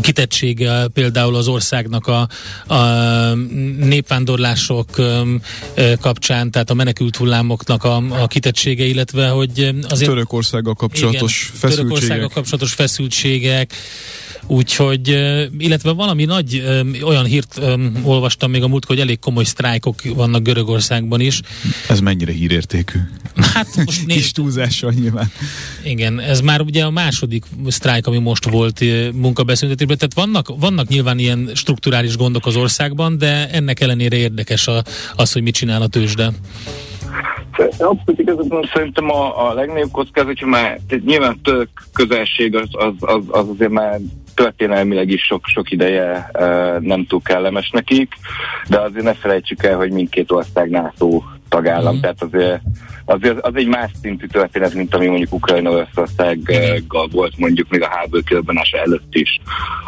kitettsége például az országnak a, a népvándorlások kapcsán, tehát a menekült hullámoknak a, a kitettsége, illetve hogy azért... Törökországgal kapcsolatos igen, feszültségek. Törökországgal kapcsolatos feszültségek, Úgyhogy, illetve valami nagy olyan hírt olvastam még a múlt, hogy elég komoly sztrájkok vannak Görögországban is. Ez mennyire hírértékű? Hát most nézd. Kis túlzással nyilván. Igen, ez már ugye a második sztrájk, ami most volt munkabeszüntetésben, tehát vannak, vannak nyilván ilyen strukturális gondok az országban, de ennek ellenére érdekes a, az, hogy mit csinál a tőzsde. Abszolút igazad szerintem a, a legnagyobb kockázat, hogy már nyilván tök közelség az, az, az, az azért már történelmileg is sok, sok ideje uh, nem túl kellemes nekik, de azért ne felejtsük el, hogy mindkét ország NATO tagállam, mm. tehát azért, azért az egy más szintű történet, mint ami mondjuk Ukrajna Oroszországgal volt mondjuk még a háború kirobbanása előtt is.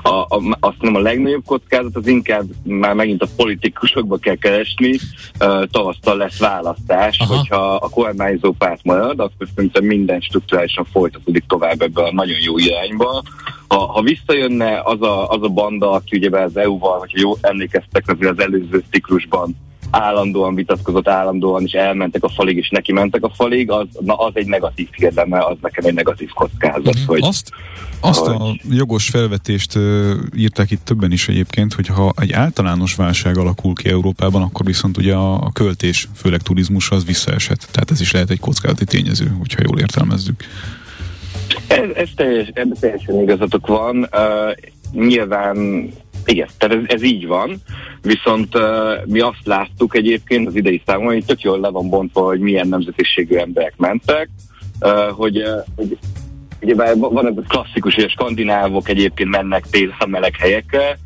A, a, azt nem a legnagyobb kockázat, az inkább már megint a politikusokba kell keresni, uh, tavasztal lesz választás, Aha. hogyha a kormányzó párt marad, akkor szerintem minden strukturálisan folytatódik tovább ebbe a nagyon jó irányba. Ha, ha visszajönne az a, az a banda, aki ugye az EU-val, hogyha jó emlékeztek azért az előző ciklusban állandóan vitatkozott, állandóan is elmentek a falig, és neki mentek a falig, az, na, az egy negatív hiedelme, az nekem egy negatív kockázat. Mm. Hogy, azt azt hogy... a jogos felvetést uh, írták itt többen is egyébként, hogy ha egy általános válság alakul ki Európában, akkor viszont ugye a, a költés, főleg turizmus az visszaesett. Tehát ez is lehet egy kockázati tényező, hogyha jól értelmezzük. Ez, ez teljes, ebben teljesen igazatok van. Uh, nyilván igen, tehát ez, ez így van, viszont uh, mi azt láttuk egyébként az idei számon, hogy tök jól le van bontva, hogy milyen nemzetiségű emberek mentek, uh, hogy, uh, hogy ugye van ez a klasszikus, hogy a skandinávok egyébként mennek tél meleg helyekre,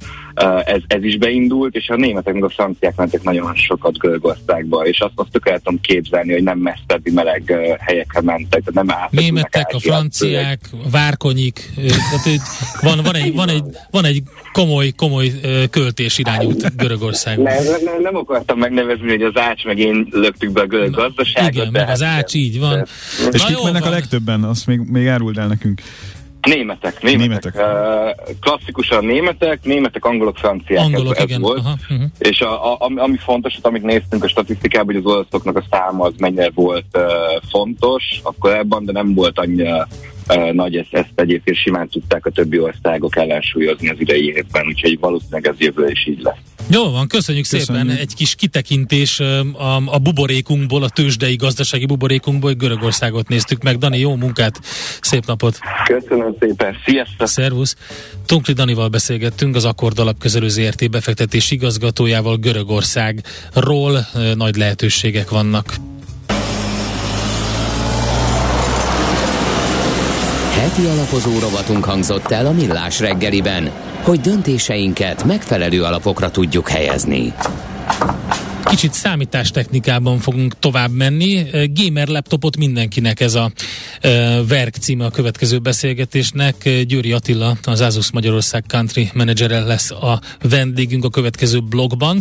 ez, ez is beindult, és a németek meg a franciák mentek nagyon sokat Görögországba, és azt, azt tudom képzelni, hogy nem messzebbi meleg helyekre mentek, tehát nem át. Németek, a franciák, a várkonyik, tehát van, van, egy, van, egy, van egy komoly, komoly költés irányult Görögországban. Nem, nem, nem akartam megnevezni, hogy az Ács meg én löktük be a görög gazdaságot. Igen, meg az Ács így van. De, és kik mennek van. a legtöbben? Azt még, még áruld el nekünk. Németek, németek. németek. Uh, klasszikusan németek, németek, angolok, franciák. Angolok, ez, ez igen. Volt. Aha, uh-huh. És a, a, ami fontos, amit néztünk a statisztikában, hogy az olaszoknak a száma az mennyire volt uh, fontos, akkor ebben, de nem volt annyira nagy, ezt, ezt egyébként simán tudták a többi országok ellensúlyozni az idei évben, úgyhogy valószínűleg ez jövő is így lesz. Jó van, köszönjük, köszönjük. szépen. Egy kis kitekintés a, a buborékunkból, a tőzsdei gazdasági buborékunkból, hogy Görögországot néztük meg. Dani, jó munkát, Szép napot! Köszönöm szépen, sziasztok! Szervusz! Tunkli Danival beszélgettünk, az Akkord Alapkezelő ZRT befektetés igazgatójával Görögországról. Nagy lehetőségek vannak. Heti alapozó rovatunk hangzott el a Millás reggeliben, hogy döntéseinket megfelelő alapokra tudjuk helyezni. Kicsit számítástechnikában fogunk tovább menni. Gamer laptopot mindenkinek ez a Verk címe a következő beszélgetésnek. Győri Attila, az Asus Magyarország Country Manager lesz a vendégünk a következő blogban.